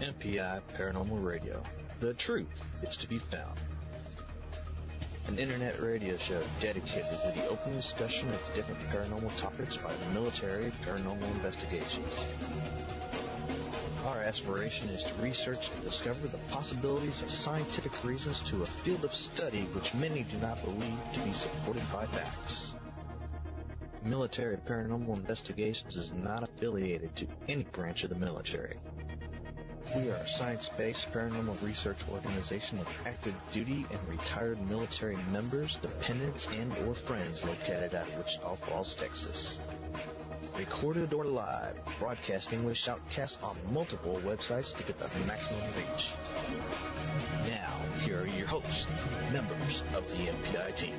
MPI Paranormal Radio. The truth is to be found. An internet radio show dedicated to the open discussion of different paranormal topics by the military paranormal investigations. Our aspiration is to research and discover the possibilities of scientific reasons to a field of study which many do not believe to be supported by facts. Military Paranormal Investigations is not affiliated to any branch of the military. We are a science-based paranormal research organization of active duty and retired military members, dependents, and or friends located out of Wichita Falls, Texas. Recorded or live, broadcasting with shoutcasts on multiple websites to get the maximum reach. Now, here are your hosts, members of the MPI team.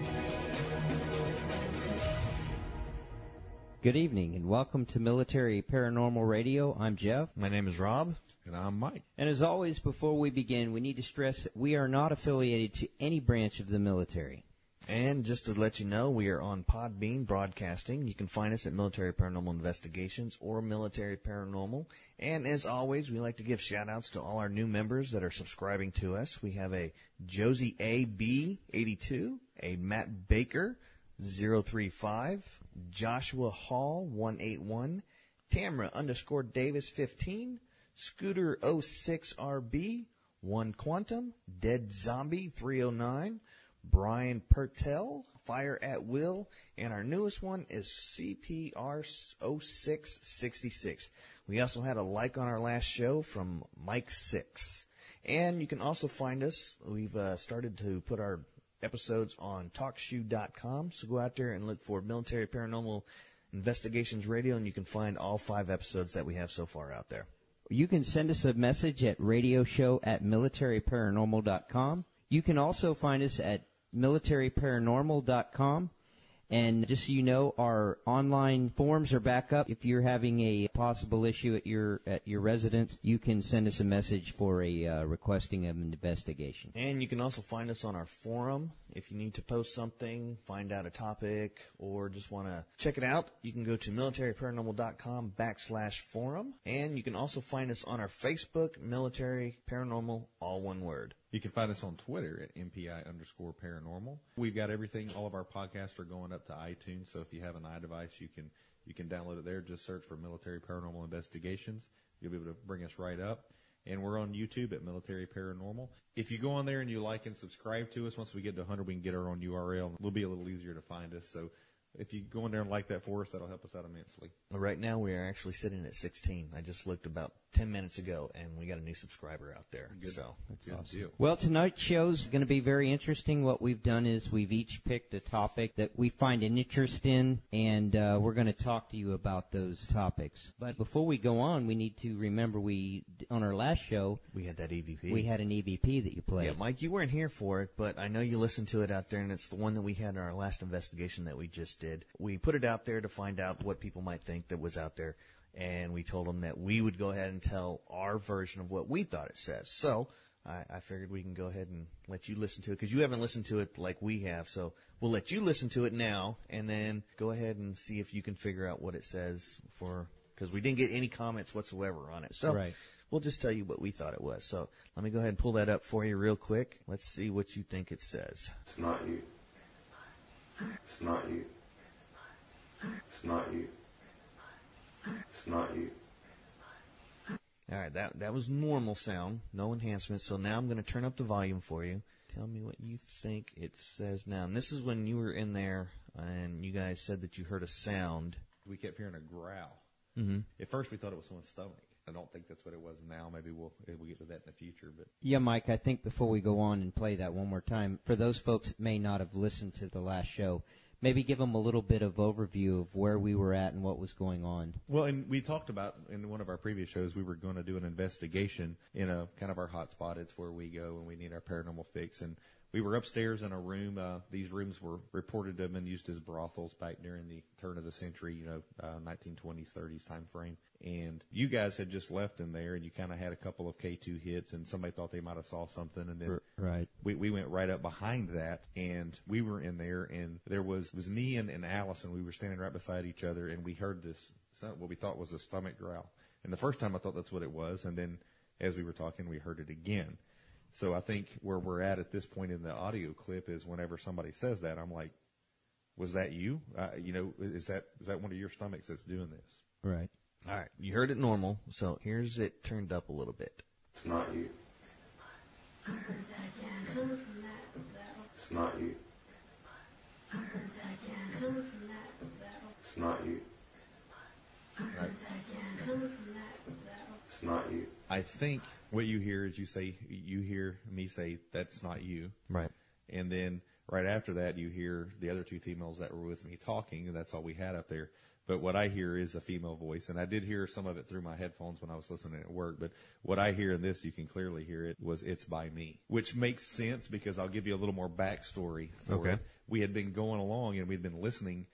Good evening and welcome to Military Paranormal Radio. I'm Jeff. My name is Rob. And I'm Mike. And as always, before we begin, we need to stress that we are not affiliated to any branch of the military. And just to let you know, we are on Podbean Broadcasting. You can find us at Military Paranormal Investigations or Military Paranormal. And as always, we like to give shout outs to all our new members that are subscribing to us. We have a Josie AB82, a Matt Baker 035, Joshua Hall 181, Tamra underscore Davis 15, Scooter 06RB, One Quantum, Dead Zombie 309, Brian Pertel, Fire at Will, and our newest one is CPR 0666. We also had a like on our last show from Mike Six. And you can also find us, we've uh, started to put our episodes on TalkShoe.com, so go out there and look for Military Paranormal Investigations Radio, and you can find all five episodes that we have so far out there. You can send us a message at radio show at militaryparanormal.com. You can also find us at militaryparanormal.com. And just so you know, our online forms are back up. If you're having a possible issue at your at your residence, you can send us a message for a uh, requesting of an investigation. And you can also find us on our forum if you need to post something, find out a topic, or just want to check it out. You can go to militaryparanormal.com backslash forum, and you can also find us on our Facebook, Military Paranormal, all one word. You can find us on Twitter at MPI underscore paranormal. We've got everything. All of our podcasts are going up to iTunes. So if you have an iDevice, you can, you can download it there. Just search for Military Paranormal Investigations. You'll be able to bring us right up. And we're on YouTube at Military Paranormal. If you go on there and you like and subscribe to us, once we get to 100, we can get our own URL. It'll be a little easier to find us. So if you go in there and like that for us, that'll help us out immensely. Right now, we are actually sitting at 16. I just looked about 10 minutes ago, and we got a new subscriber out there. Good. So That's Good awesome. deal. Well, tonight's show's going to be very interesting. What we've done is we've each picked a topic that we find an interest in, and uh, we're going to talk to you about those topics. But before we go on, we need to remember we on our last show we had that EVP. we had an EVP that you played. Yeah, Mike, you weren't here for it, but I know you listened to it out there, and it's the one that we had in our last investigation that we just did. We put it out there to find out what people might think that was out there, and we told them that we would go ahead and tell our version of what we thought it says. So I, I figured we can go ahead and let you listen to it because you haven't listened to it like we have. So we'll let you listen to it now, and then go ahead and see if you can figure out what it says for because we didn't get any comments whatsoever on it. So Right. we'll just tell you what we thought it was. So let me go ahead and pull that up for you real quick. Let's see what you think it says. It's not you. It's not you. It's not you. It's not you. All right, that that was normal sound, no enhancements. So now I'm going to turn up the volume for you. Tell me what you think it says now. And this is when you were in there and you guys said that you heard a sound. We kept hearing a growl. Mm-hmm. At first, we thought it was someone's stomach. I don't think that's what it was now. Maybe we'll we'll get to that in the future. But Yeah, Mike, I think before we go on and play that one more time, for those folks that may not have listened to the last show, maybe give them a little bit of overview of where we were at and what was going on. Well, and we talked about in one of our previous shows, we were going to do an investigation in a kind of our hot spot. It's where we go when we need our paranormal fix. And we were upstairs in a room. Uh, these rooms were reported to have been used as brothels back during the turn of the century, you know, uh, 1920s, 30s time frame. And you guys had just left in there, and you kind of had a couple of K2 hits, and somebody thought they might have saw something, and then right. we, we went right up behind that, and we were in there, and there was it was me and, and Allison. We were standing right beside each other, and we heard this what we thought was a stomach growl. And the first time I thought that's what it was, and then as we were talking, we heard it again. So I think where we're at at this point in the audio clip is whenever somebody says that, I'm like, was that you? Uh, you know, is that is that one of your stomachs that's doing this? Right. All right, you heard it normal, so here's it turned up a little bit. It's not you. I heard that again. Coming from that, that, It's not you. I heard that again. Coming from that, that, It's not you. I heard that again. Coming from that, that, It's not you. I think what you hear is you say you hear me say that's not you, Right. and then right after that you hear the other two females that were with me talking, and that's all we had up there. But what I hear is a female voice, and I did hear some of it through my headphones when I was listening at work. But what I hear in this, you can clearly hear it, was "It's by me," which makes sense because I'll give you a little more backstory. For Okay. it. We had been going along and we'd been listening.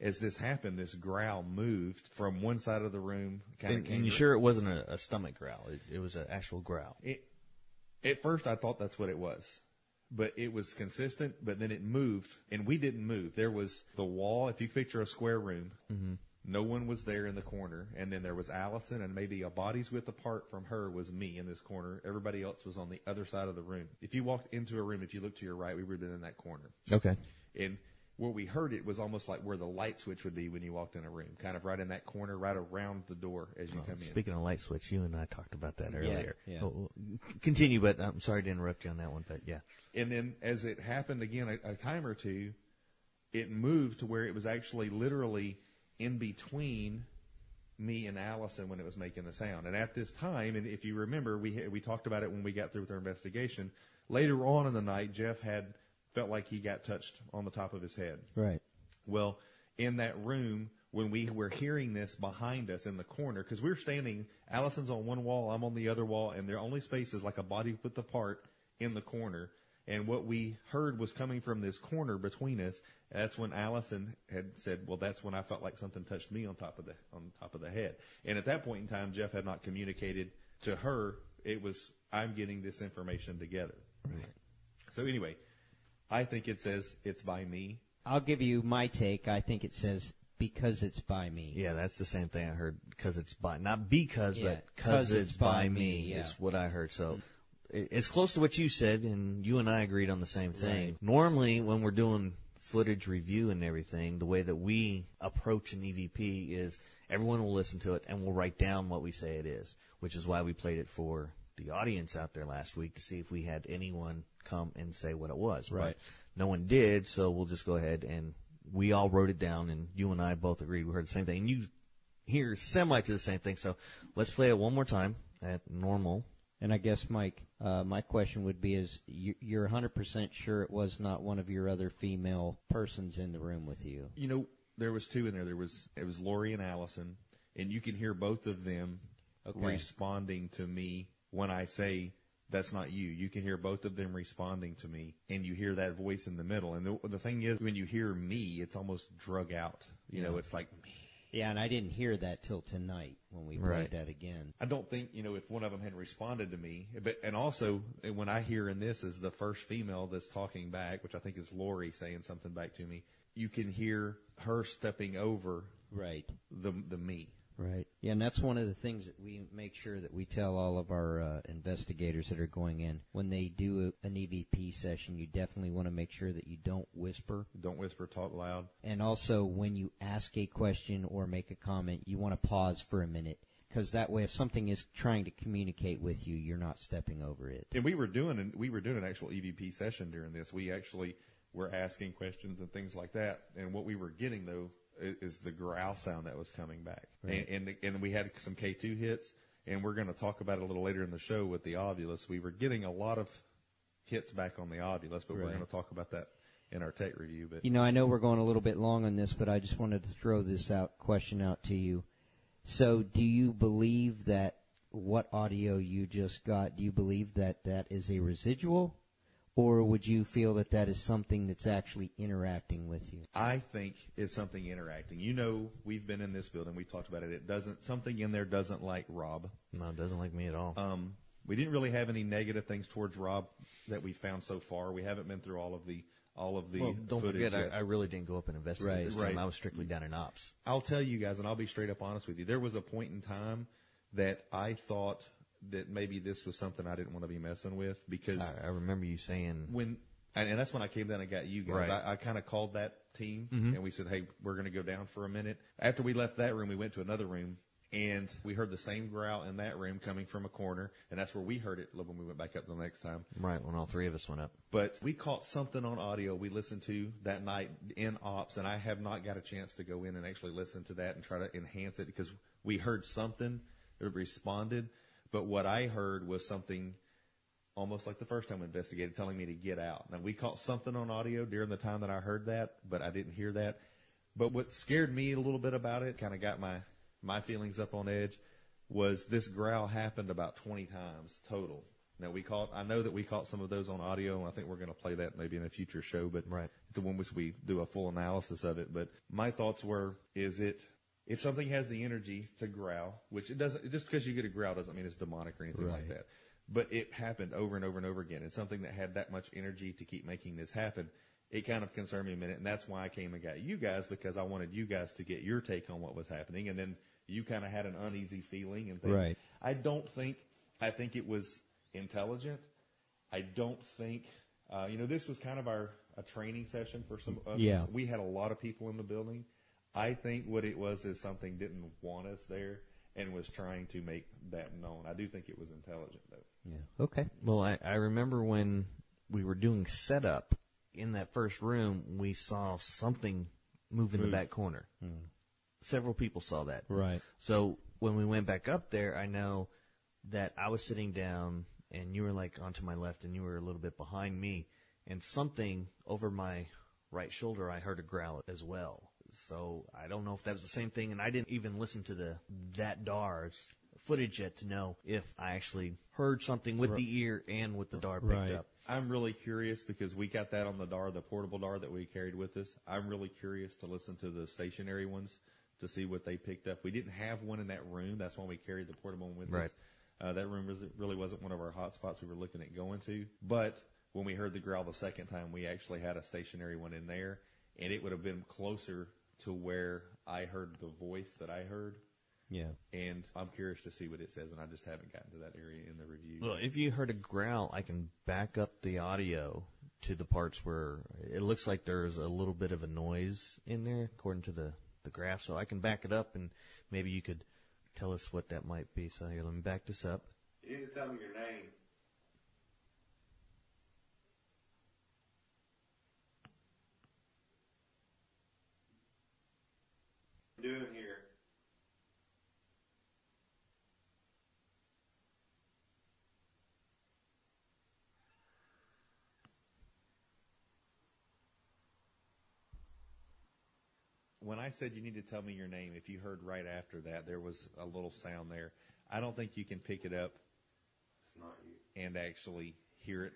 As this happened, this growl moved from one side of the room. Kind And, and you sure it wasn't a, a stomach growl? It, it was an actual growl. it, at first, I thought that's what it was, but it was consistent. But then it moved, and we didn't move. There was the wall. If you picture a square room, mm-hmm. no one was there in the corner, and then there was Allison, and maybe a body's width apart from her was me in this corner. Everybody else was on the other side of the room. If you walked into a room, if you looked to your right, we would have been in that corner. Okay. And where we heard it was almost like where the light switch would be when you walked in a room, kind of right in that corner, right around the door as you come in. Speaking of light switch, you and I talked about that earlier. yeah. Oh, oh, continue, but I'm sorry to interrupt you on that one, but yeah. And then as it happened again a, a time or two, it moved to where it was actually literally in between me and Allison when it was making the sound. And at this time, and if you remember, we we talked about it when we got through with our investigation. Later on in the night, Jeff had felt like he got touched on the top of his head. Right. Well, in that room, when we were hearing this behind us in the corner, because we're standing, Allison's on one wall, I'm on the other wall, and their only space is like a body width apart in the corner. And what we heard was coming from this corner between us. That's when Allison had said, "Well, that's when I felt like something touched me on top of the on top of the head." And at that point in time, Jeff had not communicated to her. It was I'm getting this information together. Right. So anyway, I think it says it's by me. I'll give you my take. I think it says because it's by me. Yeah, that's the same thing I heard. Because it's by, not because, Yeah, but because it's, it's by, by me, me, yeah. is what I heard. So it's close to what you said, and you and I agreed on the same thing. Right. Normally, when we're doing footage review and everything, the way that we approach an EVP is everyone will listen to it and we'll write down what we say it is, which is why we played it for the audience out there last week to see if we had anyone come and say what it was. Right. But no one did, so we'll just go ahead and we all wrote it down, and you and I both agreed we heard the same thing. And you hear semi to the same thing. So let's play it one more time at normal. And I guess, Mike, uh, my question would be: Is you, you're 100% sure it was not one of your other female persons in the room with you? You know, there was two in there. There was it was Lori and Allison, and you can hear both of them Okay. responding to me when I say that's not you. You can hear both of them responding to me, and you hear that voice in the middle. And the, the thing is, when you hear me, it's almost drug out. You know, it's like me. Yeah, and I didn't hear that till tonight when we played Right. that again. I don't think you know if one of them had responded to me, but and also when I hear in this is the first female that's talking back, which I think is Lori saying something back to me. You can hear her stepping over Right. the the me. Right. Yeah, and that's one of the things that we make sure that we tell all of our uh, investigators that are going in when they do a, an EVP session. You definitely want to make sure that you don't whisper, Don't whisper, talk loud. and also when you ask a question or make a comment, you want to pause for a minute because that way, if something is trying to communicate with you, you're not stepping over it. And we were doing an, we were doing an actual EVP session during this. We actually were asking questions and things like that. And what we were getting though is, the growl sound that was coming back. Right. And, and and we had some K2 hits, and we're going to talk about it a little later in the show with the Ovilus. We were getting a lot of hits back on the Ovilus, but we're going to talk about that in our tech review. But You know, I know we're going a little bit long on this, but I just wanted to throw this out question out to you. So, do you believe that what audio you just got? Do you believe that that is a residual, or would you feel that that is something that's actually interacting with you? I think it's something interacting. You know, we've been in this building. We talked about it. It doesn't. Something in there doesn't like Rob. No, it doesn't like me at all. Um, we didn't really have any negative things towards Rob that we found so far. We haven't been through all of the all of the well, don't footage forget, yet. I, I really didn't go up and investigate Right. this time. Right. I was strictly down in ops. I'll tell you guys, and I'll be straight up honest with you. There was a point in time that I thought that maybe this was something I didn't want to be messing with because I, I remember you saying, when and, and that's when I came down and got you guys. Right. I, I kind of called that team mm-hmm. and we said, "Hey, we're going to go down for a minute." After we left that room, we went to another room and we heard the same growl in that room coming from a corner, and that's where we heard it when we went back up the next time. right when all three of us went up. But we caught something on audio we listened to that night in ops, and I have not got a chance to go in and actually listen to that and try to enhance it because we heard something that responded. But what I heard was something almost like the first time we investigated, telling me to get out. Now we caught something on audio during the time that I heard that, but I didn't hear that. But what scared me a little bit about it, kind of got my my feelings up on edge, was this growl happened about 20 times total. Now we caught, I know that we caught some of those on audio, and I think we're going to play that maybe in a future show, but Right. the one which we do a full analysis of it. But my thoughts were, is it, if something has the energy to growl, which it doesn't, just because you get a growl doesn't mean it's demonic or anything like that. But it happened over and over and over again. And something that had that much energy to keep making this happen, it kind of concerned me a minute. And that's why I came and got you guys because I wanted you guys to get your take on what was happening. And then you kind of had an uneasy feeling and things. Right. I don't think, I think it was intelligent. I don't think, uh, you know, this was kind of our a training session for some of us. Yeah. We had a lot of people in the building. I think what it was is something didn't want us there and was trying to make that known. I do think it was intelligent though. Yeah. Okay. Well, I, I remember when we were doing setup in that first room, we saw something move in the back corner. Hmm. Several people saw that. Right. So when we went back up there, I know that I was sitting down and you were like onto my left and you were a little bit behind me and something over my right shoulder, I heard a growl as well. So I don't know if that was the same thing and I didn't even listen to the, that DAR's footage yet to know if I actually heard something with the ear and with the DAR picked Right. up. I'm really curious because we got that on the DAR, the portable DAR that we carried with us. I'm really curious to listen to the stationary ones to see what they picked up. We didn't have one in that room. That's why we carried the portable one with Right. us. Uh, that room was, really wasn't one of our hot spots we were looking at going to. But when we heard the growl the second time, we actually had a stationary one in there, and it would have been closer to where I heard the voice that I heard. Yeah. And I'm curious to see what it says, and I just haven't gotten to that area in the review. Well, if you heard a growl, I can back up the audio to the parts where it looks like there's a little bit of a noise in there, according to the, the graph. So I can back it up, and maybe you could tell us what that might be. So here, let me back this up. You need to tell me your name. What are you doing here? when I said you need to tell me your name, if you heard right after that, there was a little sound there. I don't think you can pick it up It's not you. and actually hear it.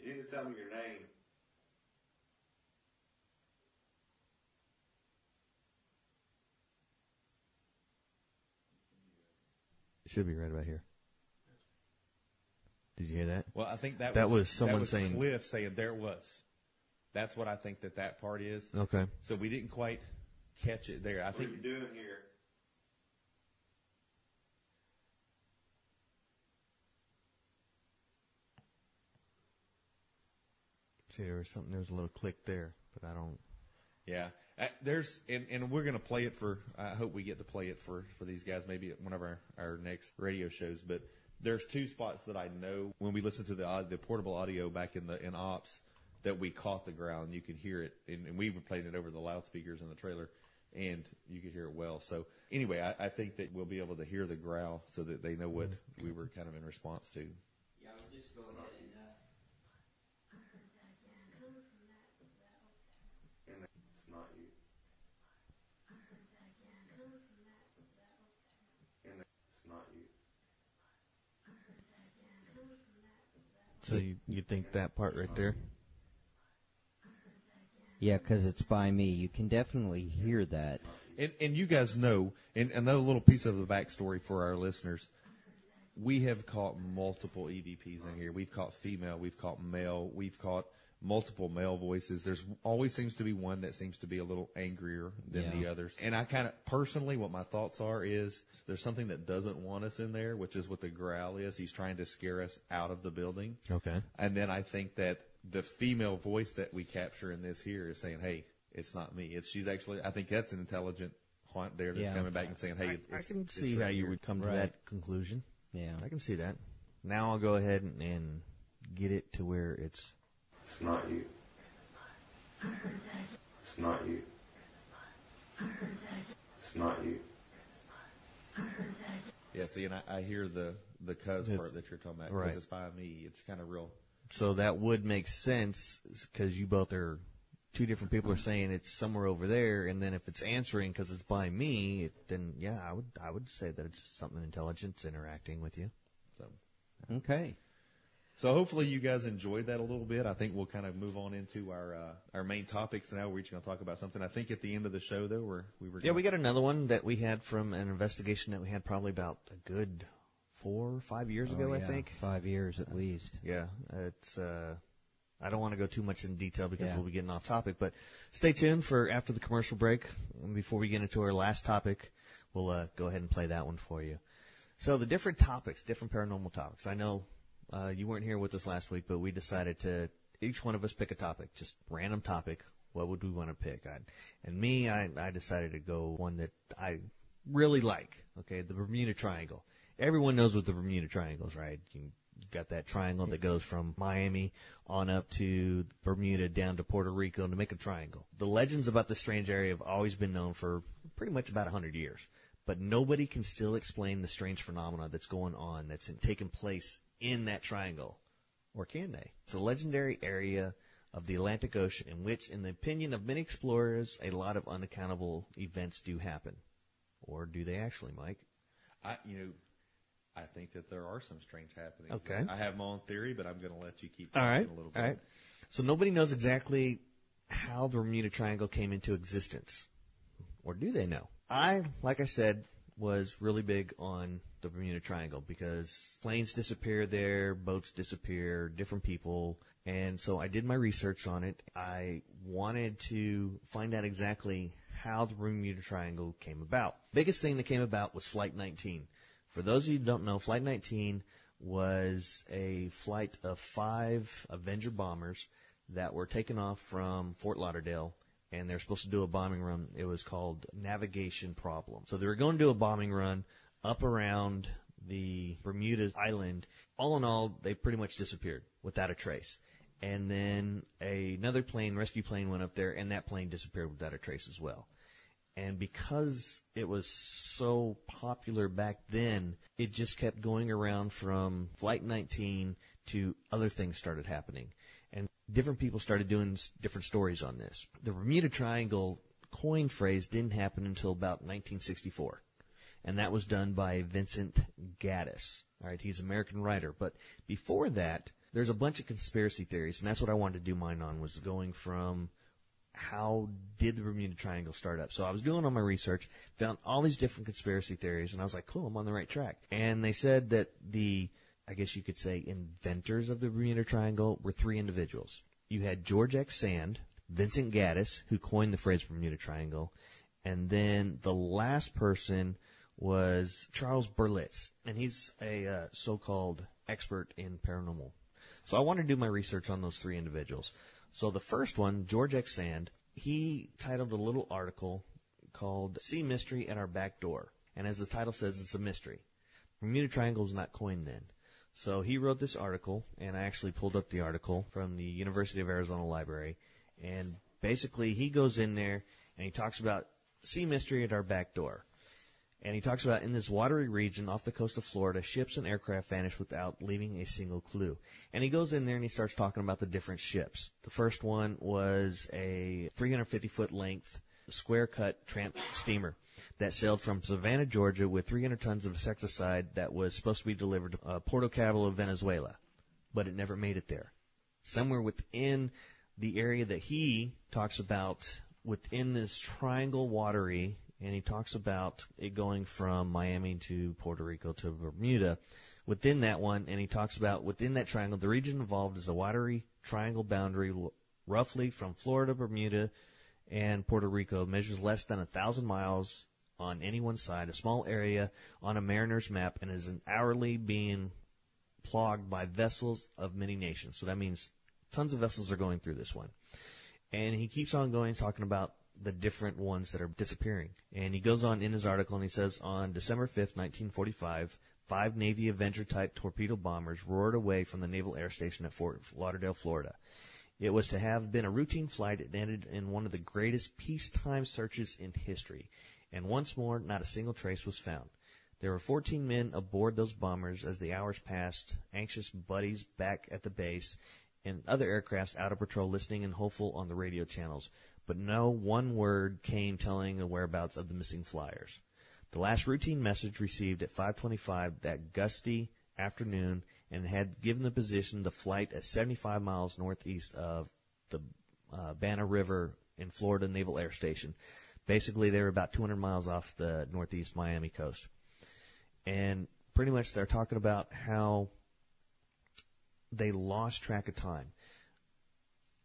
You need to tell me your name. It should be right about here. Did you hear that? Well, I think that That was, was someone that was saying- Cliff saying there it was. That's what I think that that part is. Okay. So we didn't quite catch it there. I What are you think doing here? See, there was something. There was a little click there, but I don't. Yeah, uh, there's and, and we're gonna play it for. I hope we get to play it for for these guys maybe at one of our our next radio shows. But there's two spots that I know when we listened to the au- the portable audio back in the in ops that we caught the growl and you could hear it and, and we were playing it over the loudspeakers in the trailer and you could hear it well. So anyway, I, I think that we'll be able to hear the growl so that they know what we were kind of in response to. Yeah, we'll just go ahead and. Uh, And it's not you. And it's not you. So you you think that part right there? Yeah, because it's by me. You can definitely hear that. And, and you guys know, and another little piece of the backstory for our listeners, we have caught multiple EVPs in here. We've caught female, we've caught male, we've caught multiple male voices. There's always seems to be one that seems to be a little angrier than the others. And I kind of personally, what my thoughts are is there's something that doesn't want us in there, which is what the growl is. He's trying to scare us out of the building. Okay. And then I think that the female voice that we capture in this here is saying, "Hey, it's not me. It's she's actually." I think that's an intelligent haunt there that's Yeah. coming back and saying, "Hey, I, it's, I can it's see right how you would come to Right. that conclusion. Yeah. I can see that. Now I'll go ahead and, and get it to where it's It's not you. It's not you. It's not you. Yeah, see, and I, I hear the the cuz It's- part that you're talking about right. because it's by me. It's kind of real. so that would make sense because you both are two different people are saying it's somewhere over there, and then if it's answering because it's by me, it, then yeah, I would I would say that it's something intelligent's interacting with you. So, Okay. So hopefully you guys enjoyed that a little bit. I think we'll kind of move on into our uh, our main topics now. We're each going to talk about something. I think at the end of the show though, we're we were Yeah, we got another one that we had from an investigation that we had probably about a good four or five years ago, Oh, I think. Five years at least. Yeah, it's. Uh, I don't want to go too much in detail because Yeah. we'll be getting off topic, but stay tuned for after the commercial break. Before we get into our last topic, we'll uh, go ahead and play that one for you. So the different topics, different paranormal topics. I know uh, you weren't here with us last week, but we decided to each one of us pick a topic, just random topic. What would we want to pick? I, and me, I, I decided to go one that I really like. Okay, the Bermuda Triangle. Everyone knows what the Bermuda Triangle is, right? You got that triangle that goes from Miami on up to Bermuda down to Puerto Rico to make a triangle. The legends about this strange area have always been known for pretty much about 100 years, but nobody can still explain the strange phenomena that's going on that's in, taking place in that triangle. Or can they? It's a legendary area of the Atlantic Ocean in which, in the opinion of many explorers, a lot of unaccountable events do happen. Or do they actually, Mike? I you know. I think that there are some strange happenings. Okay. I have my own theory, but I'm going to let you keep All talking right. a little bit. All right. So nobody knows exactly how the Bermuda Triangle came into existence. Or do they know? I, like I said, was really big on the Bermuda Triangle because planes disappear there, boats disappear, different people. And so I did my research on it. I wanted to find out exactly how the Bermuda Triangle came about. Biggest thing that came about was Flight 19. For those of you who don't know, Flight 19 was a flight of five Avenger bombers that were taken off from Fort Lauderdale, and they're supposed to do a bombing run. It was called Navigation Problem. So they were going to do a bombing run up around the Bermuda Island. All in all, they pretty much disappeared without a trace. And then another plane, rescue plane, went up there, and that plane disappeared without a trace as well. And because it was so popular back then, it just kept going around from Flight 19 to other things started happening. And different people started doing different stories on this. The Bermuda Triangle coin phrase didn't happen until about 1964. And that was done by Vincent Gaddis. All right, he's an American writer. But before that, there's a bunch of conspiracy theories, and that's what I wanted to do mine on, was going from how did the Bermuda Triangle start up? So I was doing all my research, found all these different conspiracy theories, and I was like, cool, I'm on the right track. And they said that the, I guess you could say, inventors of the Bermuda Triangle were three individuals. You had George X. Sand, Vincent Gaddis, who coined the phrase Bermuda Triangle, and then the last person was Charles Berlitz, and he's a uh, so-called expert in paranormal. So I wanted to do my research on those three individuals. So the first one, George X. Sand, he titled a little article called Sea Mystery at Our Back Door. And as the title says, it's a mystery. Bermuda Triangle was not coined then. So he wrote this article, and I actually pulled up the article from the University of Arizona Library. And basically, he goes in there and he talks about sea mystery at our back door. And he talks about in this watery region off the coast of Florida, ships and aircraft vanish without leaving a single clue. And he goes in there and he starts talking about the different ships. The first one was a 350 foot length square cut tramp steamer that sailed from Savannah, Georgia with 300 tons of insecticide that was supposed to be delivered to uh, Puerto Cabello, Venezuela. but it never made it there. Somewhere within the area that he talks about within this triangle watery, and he talks about it going from Miami to Puerto Rico to Bermuda. Within that one, and he talks about within that triangle, the region involved is a watery triangle boundary, roughly from Florida, Bermuda, and Puerto Rico, measures less than a thousand miles on any one side, a small area on a mariner's map, and is an hourly being plogged by vessels of many nations. So that means tons of vessels are going through this one. And he keeps on going, talking about the different ones that are disappearing. And he goes on in his article and he says, on December 5th, 1945, five Navy Avenger type torpedo bombers roared away from the Naval Air Station at Fort Lauderdale, Florida. It was to have been a routine flight. It ended in one of the greatest peacetime searches in history. And once more, not a single trace was found. There were 14 men aboard those bombers as the hours passed, anxious buddies back at the base, and other aircrafts out of patrol listening and hopeful on the radio channels. But no one word came telling the whereabouts of the missing flyers. The last routine message received at 525 that gusty afternoon and had given the position the flight at 75 miles northeast of the uh, Banana River in Florida Naval Air Station. Basically, they were about 200 miles off the northeast Miami coast. And pretty much they're talking about how they lost track of time.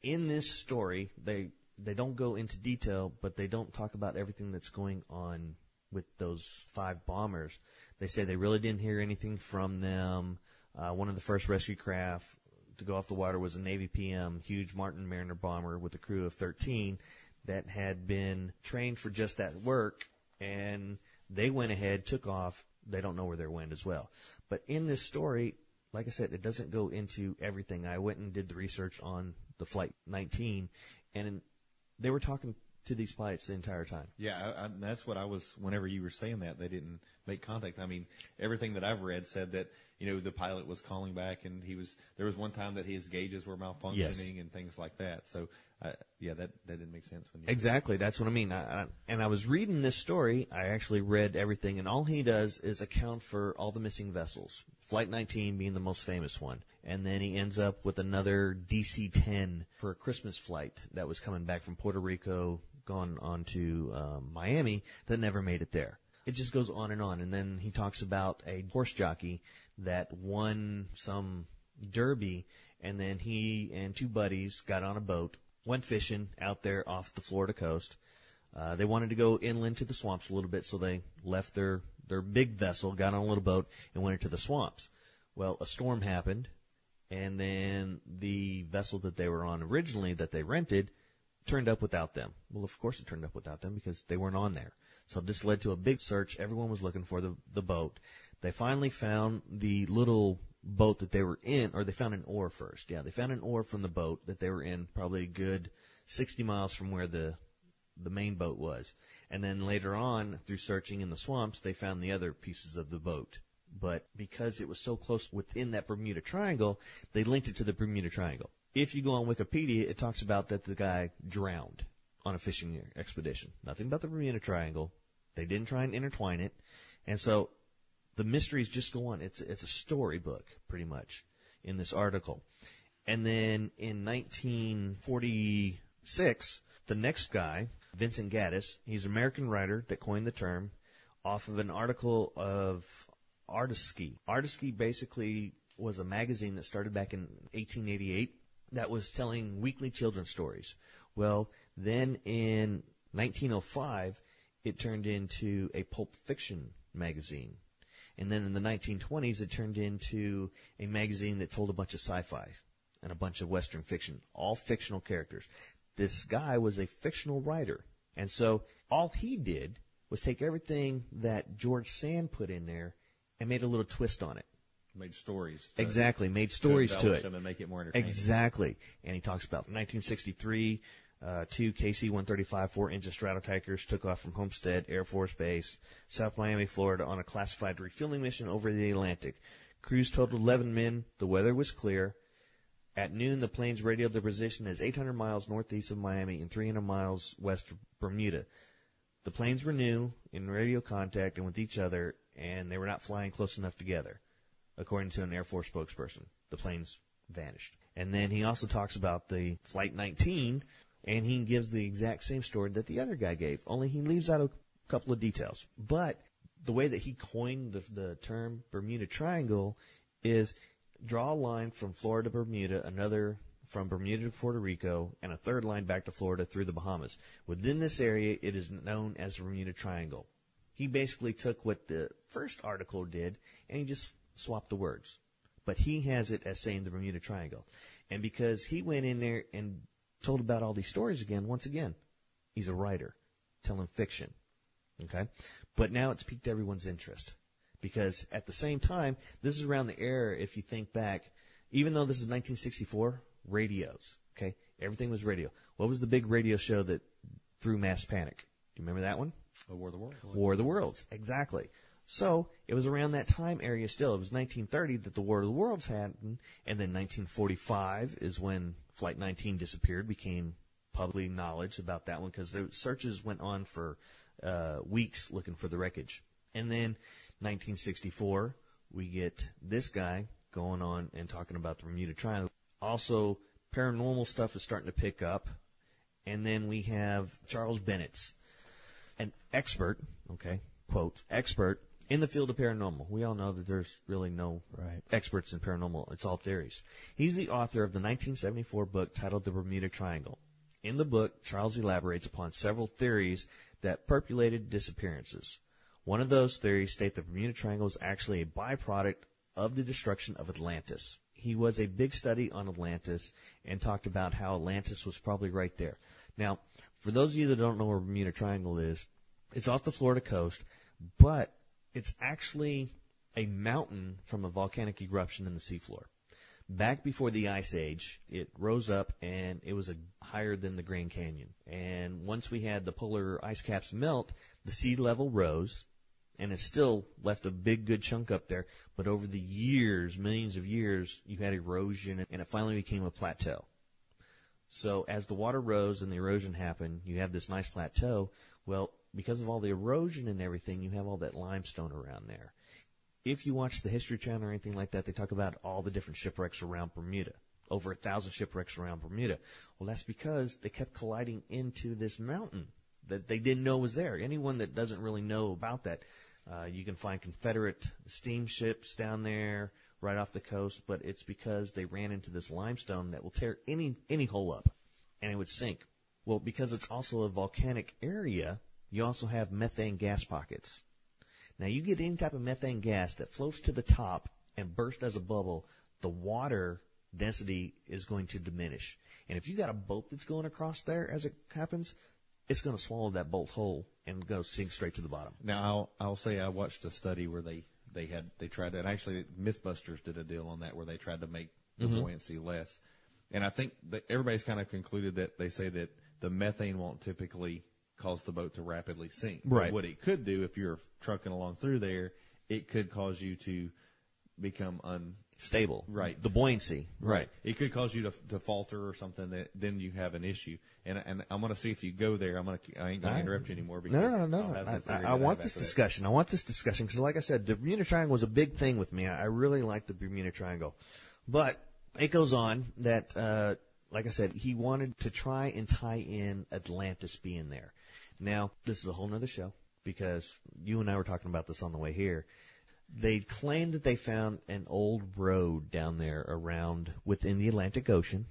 In this story, they they don't go into detail, but they don't talk about everything that's going on with those five bombers. They say they really didn't hear anything from them. Uh, one of the first rescue craft to go off the water was a Navy PM, huge Martin Mariner bomber with a crew of 13 that had been trained for just that work, and they went ahead, took off. They don't know where they went as well. But in this story, like I said, it doesn't go into everything. I went and did the research on the Flight 19, and they were talking to these pilots the entire time. Yeah, I, I, that's what I was. Whenever you were saying that, they didn't make contact. I mean, everything that I've read said that you know the pilot was calling back, and he was. There was one time that his gauges were malfunctioning Yes. and things like that. So, uh, yeah, that that didn't make sense when you Exactly, that's what I mean. And I was reading this story. I actually read everything, and all he does is account for all the missing vessels. Flight 19 being the most famous one, and then he ends up with another DC-10 for a Christmas flight that was coming back from Puerto Rico, gone on to um, Miami, that never made it there. It just goes on and on, and then he talks about a horse jockey that won some derby, and then he and two buddies got on a boat, went fishing out there off the Florida coast. Uh, they wanted to go inland to the swamps a little bit, so they left their their big vessel, got on a little boat, and went into the swamps. Well, a storm happened, and then the vessel that they were on originally that they rented turned up without them. Well, of course it turned up without them because they weren't on there. So this led to a big search. Everyone was looking for the, the boat. They finally found the little boat that they were in, or they found an oar first. Yeah, they found an oar from the boat that they were in, probably a good 60 miles from where the, the main boat was. And then later on, through searching in the swamps, they found the other pieces of the boat. But because it was so close within that Bermuda Triangle, they linked it to the Bermuda Triangle. If you go on Wikipedia, it talks about that the guy drowned on a fishing expedition. Nothing about the Bermuda Triangle. They didn't try and intertwine it. And so the mysteries just go on. It's, it's a storybook, pretty much, in this article. And then in 1946, the next guy, Vincent Gaddis, he's an American writer that coined the term off of an article of Argosy. Argosy basically was a magazine that started back in 1888 that was telling weekly children's stories. Well, then in 1905, it turned into a pulp fiction magazine. And then in the 1920s, it turned into a magazine that told a bunch of sci-fi and a bunch of Western fiction, all fictional characters. This guy was a fictional writer. And so all he did was take everything that George Sand put in there and made a little twist on it. made stories. to- Exactly, made stories to embellish it. and make it more entertaining. Exactly. And he talks about 1963, uh, two KC-135 four-inch Stratotankers took off from Homestead Air Force Base, South Miami, Florida, on a classified refueling mission over the Atlantic. Crews totaled 11 men. The weather was clear. At noon, the planes radioed their position as 800 miles northeast of Miami and 300 miles west of Bermuda. The planes were new, in radio contact and with each other, and they were not flying close enough together, according to an Air Force spokesperson. The planes vanished. And then he also talks about the Flight 19, and he gives the exact same story that the other guy gave, only he leaves out a couple of details. But the way that he coined the, the term Bermuda Triangle is draw a line from Florida to Bermuda, another from Bermuda to Puerto Rico, and a third line back to Florida through the Bahamas. Within this area, it is known as the Bermuda Triangle. He basically took what the first article did and he just swapped the words. But he has it as saying the Bermuda Triangle. And because he went in there and told about all these stories again, once again, he's a writer telling fiction. Okay? But now it's piqued everyone's interest. Because at the same time, this is around the era, if you think back, even though this is 1964, radios. Okay? Everything was radio. What was the big radio show that threw mass panic? Do you remember that one? A War of the Worlds. War of the Worlds. Exactly. So it was around that time area still. It was 1930 that the War of the Worlds happened, and then 1945 is when Flight 19 disappeared, became public knowledge about that one because the searches went on for uh, weeks looking for the wreckage. And then 1964, we get this guy going on and talking about the Bermuda Triangle. Also, paranormal stuff is starting to pick up. And then we have Charles Bennett's an expert, okay, quote, expert in the field of paranormal. We all know that there's really no Right. experts in paranormal. It's all theories. He's the author of the 1974 book titled The Bermuda Triangle. In the book, Charles elaborates upon several theories that perpetuated disappearances. One of those theories state the Bermuda Triangle is actually a byproduct of the destruction of Atlantis. He was a big study on Atlantis and talked about how Atlantis was probably right there. Now, for those of you that don't know where Bermuda Triangle is, it's off the Florida coast, but it's actually a mountain from a volcanic eruption in the seafloor. Back before the Ice Age, it rose up and it was a, higher than the Grand Canyon. And once we had the polar ice caps melt, the sea level rose, and it still left a big good chunk up there. But over the years, millions of years, you had erosion, and it finally became a plateau. So as the water rose and the erosion happened, you have this nice plateau. Well, because of all the erosion and everything, you have all that limestone around there. If you watch the History Channel or anything like that, they talk about all the different shipwrecks around Bermuda. Over a thousand shipwrecks around Bermuda. Well, that's because they kept colliding into this mountain that they didn't know was there. Anyone that doesn't really know about that, uh, you can find Confederate steamships down there right off the coast, but it's because they ran into this limestone that will tear any any hole up, and it would sink. Well, because it's also a volcanic area, you also have methane gas pockets. Now, you get any type of methane gas that floats to the top and bursts as a bubble, the water density is going to diminish. And if you got a boat that's going across there as it happens, it's going to swallow that bolt whole and go sink straight to the bottom. Now, I'll, I'll say I watched a study where they, they had, they tried to, and actually Mythbusters did a deal on that where they tried to make the mm-hmm. buoyancy less. And I think that everybody's kind of concluded that they say that the methane won't typically cause the boat to rapidly sink. But Right. What it could do if you're trucking along through there, it could cause you to become un, Stable. Right. The buoyancy. Right. It could cause you to, to falter or something that then you have an issue. And and I'm going to see if you go there. I'm going to I ain't going to interrupt you anymore because No, no, no, no. I, I, I want this after that. discussion. I want this discussion because, like I said, the Bermuda Triangle was a big thing with me. I, I really like the Bermuda Triangle, but it goes on that, uh, like I said, he wanted to try and tie in Atlantis being there. Now, this is a whole nother show because you and I were talking about this on the way here. They claimed that they found an old road down there around within the Atlantic Ocean.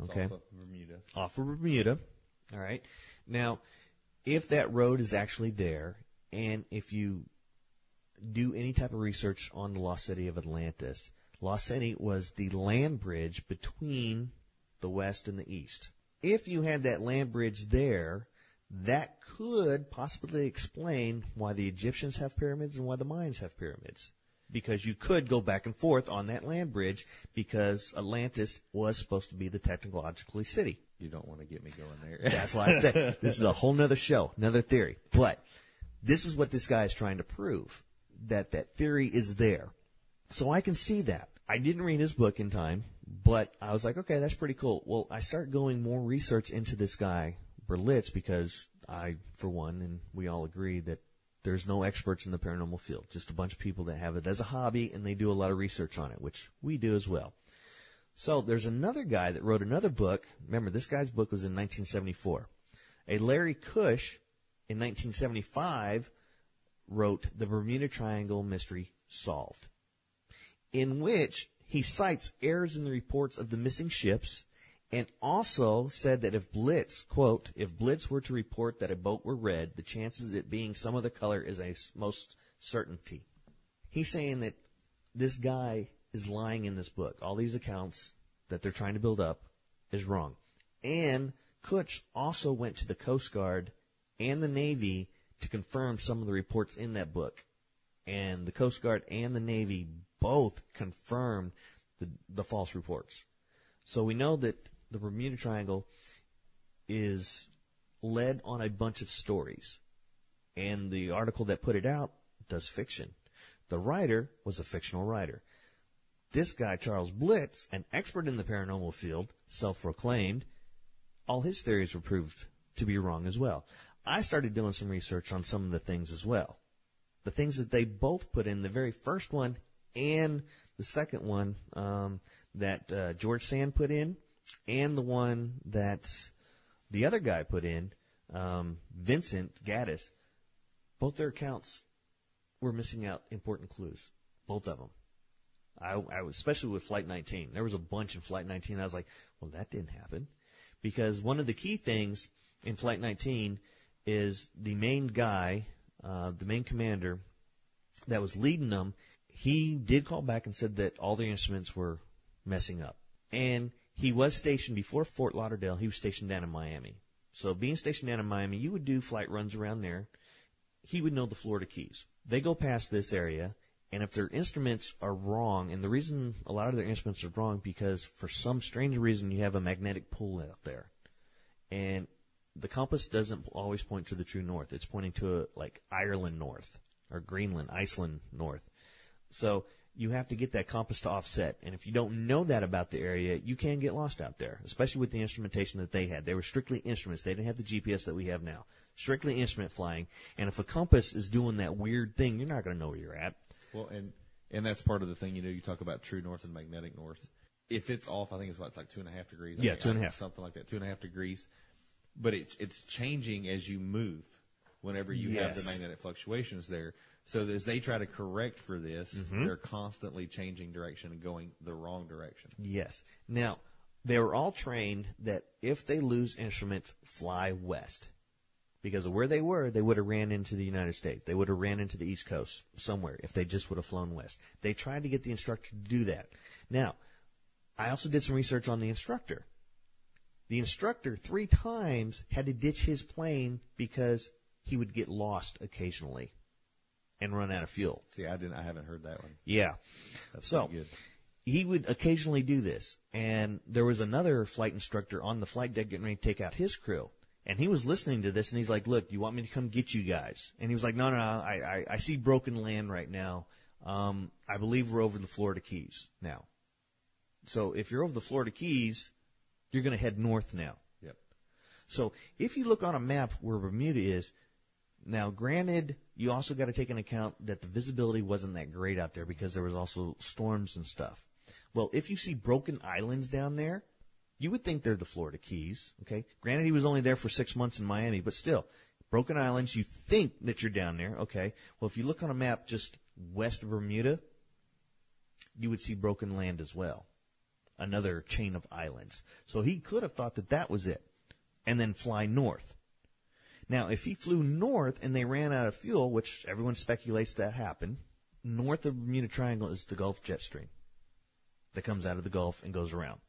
Okay Off of Bermuda. off of Bermuda. All right. Now, if that road is actually there, and if you do any type of research on the lost city of Atlantis, Lost City was the land bridge between the west and the east. If you had that land bridge there, that could possibly explain why the Egyptians have pyramids and why the Mayans have pyramids. Because you could go back and forth on that land bridge because Atlantis was supposed to be the technologically city. You don't want to get me going there. That's why I said this is a whole nother show, another theory. But this is what this guy is trying to prove that that theory is there. So I can see that. I didn't read his book in time, but I was like, okay, that's pretty cool. Well, I start going more research into this guy, Berlitz, because I, for one, and we all agree that there's no experts in the paranormal field, just a bunch of people that have it as a hobby and they do a lot of research on it, which we do as well. So there's another guy that wrote another book. Remember, this guy's book was in 1974. A Larry Kusche in 1975 wrote The Bermuda Triangle Mystery Solved, in which he cites errors in the reports of the missing ships and also said that if Berlitz, quote, if Berlitz were to report that a boat were red, the chances of it being some other color is a most certainty. He's saying that this guy is lying in this book. All these accounts that they're trying to build up is wrong. And Kusche also went to the Coast Guard and the Navy to confirm some of the reports in that book. And the Coast Guard and the Navy both confirmed the, the false reports. So we know that the Bermuda Triangle is led on a bunch of stories. And the article that put it out does fiction. The writer was a fictional writer. This guy, Charles Berlitz, an expert in the paranormal field, self-proclaimed, all his theories were proved to be wrong as well. I started doing some research on some of the things as well. The things that they both put in, the very first one and the second one um, that uh, George Sand put in, and the one that the other guy put in, um, Vincent Gaddis, both their accounts were missing out important clues. Both of them. I, I was, especially with Flight 19. There was a bunch in Flight 19. I was like, well, that didn't happen. Because one of the key things in Flight 19 is the main guy, uh, the main commander that was leading them, he did call back and said that all the instruments were messing up. And he was stationed before Fort Lauderdale. He was stationed down in Miami. So being stationed down in Miami, you would do flight runs around there. He would know the Florida Keys. They go past this area, and if their instruments are wrong, and the reason a lot of their instruments are wrong because for some strange reason you have a magnetic pull out there, and the compass doesn't always point to the true north. It's pointing to a, like Ireland north or Greenland, Iceland north. So you have to get that compass to offset. And if you don't know that about the area, you can get lost out there, especially with the instrumentation that they had. They were strictly instruments. They didn't have the GPS that we have now. Strictly instrument flying. And if a compass is doing that weird thing, you're not going to know where you're at. Well, and and that's part of the thing. You know, you talk about true north and magnetic north. If it's off, I think it's what, it's like two and a half degrees. I Yeah, two and a half. Something like that, two and a half degrees. But it's it's changing as you move. Whenever you have the magnetic fluctuations there, so as they try to correct for this, Mm-hmm. they're constantly changing direction and going the wrong direction. Yes. Now, they were all trained that if they lose instruments, fly west. Because of where they were, they would have ran into the United States. They would have ran into the East Coast somewhere if they just would have flown west. They tried to get the instructor to do that. Now, I also did some research on the instructor. The instructor three times had to ditch his plane because he would get lost occasionally and run out of fuel. See, I didn't, I haven't heard that one. Yeah. That's so he would occasionally do this. And there was another flight instructor on the flight deck getting ready to take out his crew. And he was listening to this and he's like, look, do you want me to come get you guys? And he was like, no, no, no, I, I, I see broken land right now. Um, I believe we're over the Florida Keys now. So if you're over the Florida Keys, you're going to head north now. Yep. So if you look on a map where Bermuda is, now granted, you also got to take into account that the visibility wasn't that great out there because there was also storms and stuff. Well, if you see broken islands down there, you would think they're the Florida Keys, okay? Granted, he was only there for six months in Miami, but still, broken islands, you think that you're down there, okay? Well, if you look on a map just west of Bermuda, you would see broken land as well. Another chain of islands. So he could have thought that that was it and then fly north. Now, if he flew north and they ran out of fuel, which everyone speculates that happened, north of the Bermuda Triangle is the Gulf jet stream that comes out of the Gulf and goes around.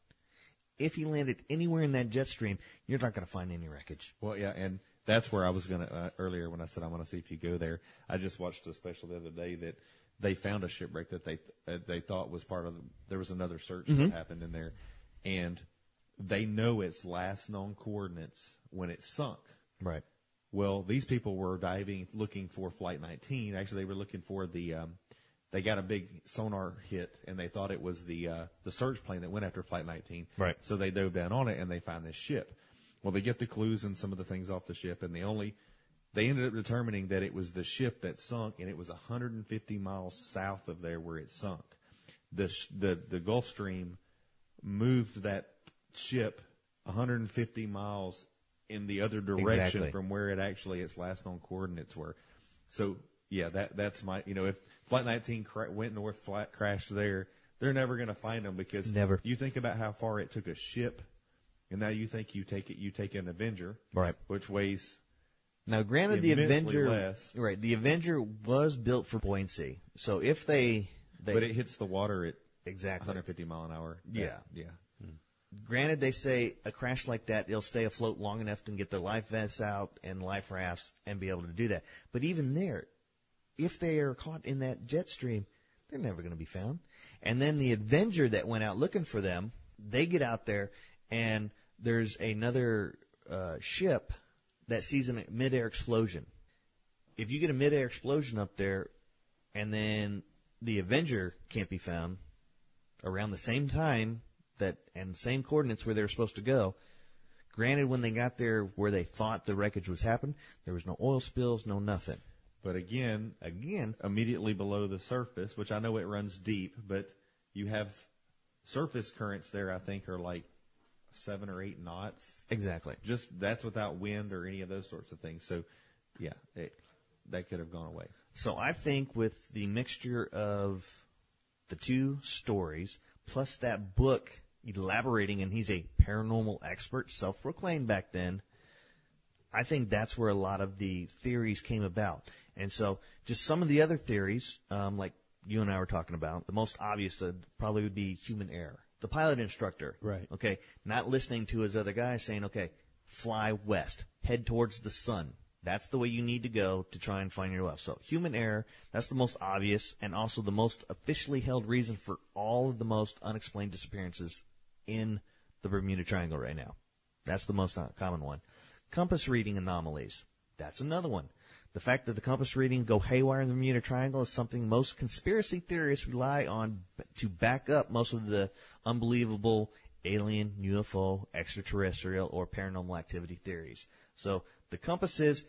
If he landed anywhere in that jet stream, you're not going to find any wreckage. Well, yeah, and that's where I was gonna uh, earlier when I said I want to see if you go there. I just watched a special the other day that they found a shipwreck that they uh, they thought was part of. The, there was another search that happened in there, and they know its last known coordinates when it sunk. Right. Well, these people were diving looking for Flight 19. Actually, they were looking for the. Um, they got a big sonar hit, and they thought it was the uh, the search plane that went after Flight 19. Right. So they dove down on it, and they find this ship. Well, they get the clues and some of the things off the ship, and they only they ended up determining that it was the ship that sunk, and it was 150 miles south of there where it sunk. The sh- the the Gulf Stream moved that ship 150 miles in the other direction Exactly. from where it actually its last known coordinates were. So yeah, that that's my you know if Flight 19 cra- went north, flat crashed there, they're never going to find them because Never. You think about how far it took a ship, and now you think you take it you take an Avenger, Right. which weighs Now, granted, the Avenger, less. right? The Avenger was built for buoyancy, so if they, they but it hits the water at exactly 150 mile an hour. Yeah. yeah. Granted, they say a crash like that, they'll stay afloat long enough to get their life vests out and life rafts and be able to do that. But even there, if they are caught in that jet stream, they're never going to be found. And then the Avenger that went out looking for them, they get out there and there's another uh, ship that sees a midair explosion. If you get a midair explosion up there and then the Avenger can't be found around the same time that and same coordinates where they were supposed to go. Granted, when they got there where they thought the wreckage was happening, there was no oil spills, no nothing. But again, Again, immediately below the surface, which I know it runs deep, but you have surface currents there. I think are like seven or eight knots. exactly. Just that's without wind or any of those sorts of things. So, yeah, it, that could have gone away. So I think with the mixture of the two stories plus that book elaborating, and he's a paranormal expert, self-proclaimed back then. I think that's where a lot of the theories came about. And so, just some of the other theories, um, like you and I were talking about, the most obvious uh, probably would be human error. The pilot instructor, Right. Okay, not listening to his other guy saying, "Okay, fly west, head towards the sun." That's the way you need to go to try and find your wealth. So, human error, that's the most obvious and also the most officially held reason for all of the most unexplained disappearances in the Bermuda Triangle right now. That's the most common one. Compass reading anomalies. That's another one. The fact that the compass reading go haywire in the Bermuda Triangle is something most conspiracy theorists rely on to back up most of the unbelievable alien, UFO, extraterrestrial, or paranormal activity theories. So the compass is,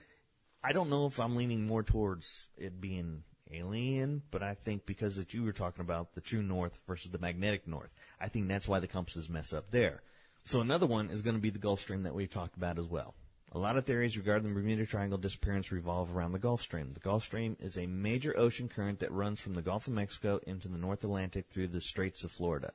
I don't know if I'm leaning more towards it being alien, but I think because that you were talking about the true north versus the magnetic north, I think that's why the compasses mess up there. So another one is going to be the Gulf Stream that we've talked about as well. A lot of theories regarding the Bermuda Triangle disappearance revolve around the Gulf Stream. The Gulf Stream is a major ocean current that runs from the Gulf of Mexico into the North Atlantic through the Straits of Florida.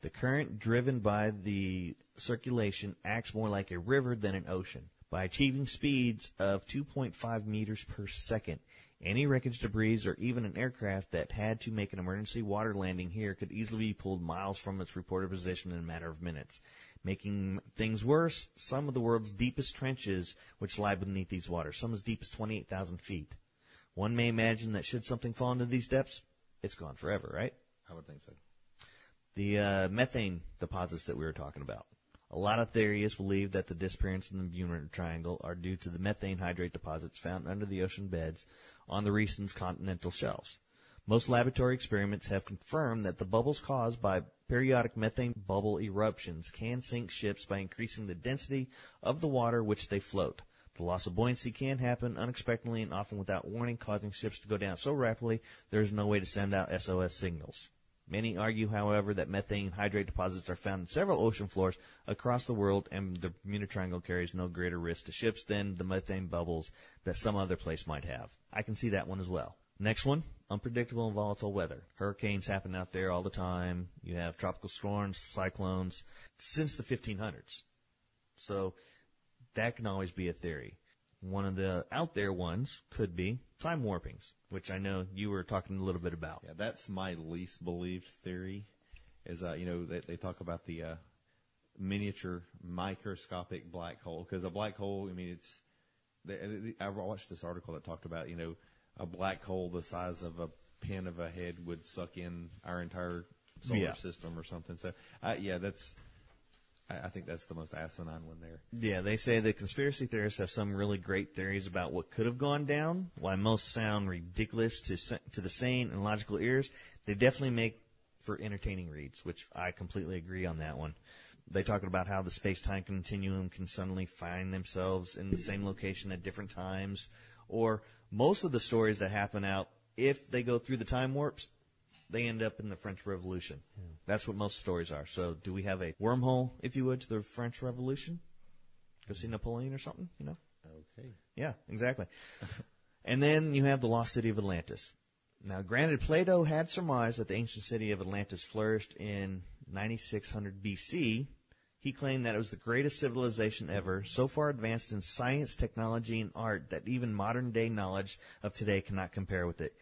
The current driven by the circulation acts more like a river than an ocean. By achieving speeds of 2.5 meters per second, any wreckage, debris, or even an aircraft that had to make an emergency water landing here could easily be pulled miles from its reported position in a matter of minutes. Making things worse, some of the world's deepest trenches, which lie beneath these waters, some as deep as 28,000 feet. One may imagine that should something fall into these depths, it's gone forever, right? I would think so. the uh, methane deposits that we were talking about. A lot of theorists believe that the disappearance in the Bermuda Triangle are due to the methane hydrate deposits found under the ocean beds on the region's continental shelves. Most laboratory experiments have confirmed that the bubbles caused by periodic methane bubble eruptions can sink ships by increasing the density of the water which they float. The loss of buoyancy can happen unexpectedly and often without warning, causing ships to go down so rapidly there is no way to send out SOS signals. Many argue, however, that methane hydrate deposits are found in several ocean floors across the world, and the Bermuda Triangle carries no greater risk to ships than the methane bubbles that some other place might have. I can see that one as well. Next one, unpredictable and volatile weather. Hurricanes happen out there all the time. You have tropical storms, cyclones, since the 1500s. So that can always be a theory. One of the out there ones could be time warpings, which I know you were talking a little bit about. Yeah, that's my least believed theory. Is uh, you know they, they talk about the uh, miniature microscopic black hole because a black hole. I mean, it's. I watched this article that talked about you know a black hole the size of a pin of a head would suck in our entire solar Yeah. system or something. So uh, yeah, that's. I, I think that's the most asinine one there. Yeah, they say the conspiracy theorists have some really great theories about what could have gone down. While most sound ridiculous to to the sane and logical ears, they definitely make for entertaining reads, which I completely agree on that one. They talk about how the space-time continuum can suddenly find themselves in the same location at different times, or most of the stories that happen out, if they go through the time warps, they end up in the French Revolution. That's what most stories are. So, do we have a wormhole, if you would, to the French Revolution? Go see Napoleon or something, you know? Okay. Yeah, exactly. and then you have the lost city of Atlantis. Now, granted, Plato had surmised that the ancient city of Atlantis flourished in 9600 BC. He claimed that it was the greatest civilization ever, so far advanced in science, technology, and art that even modern day knowledge of today cannot compare with it.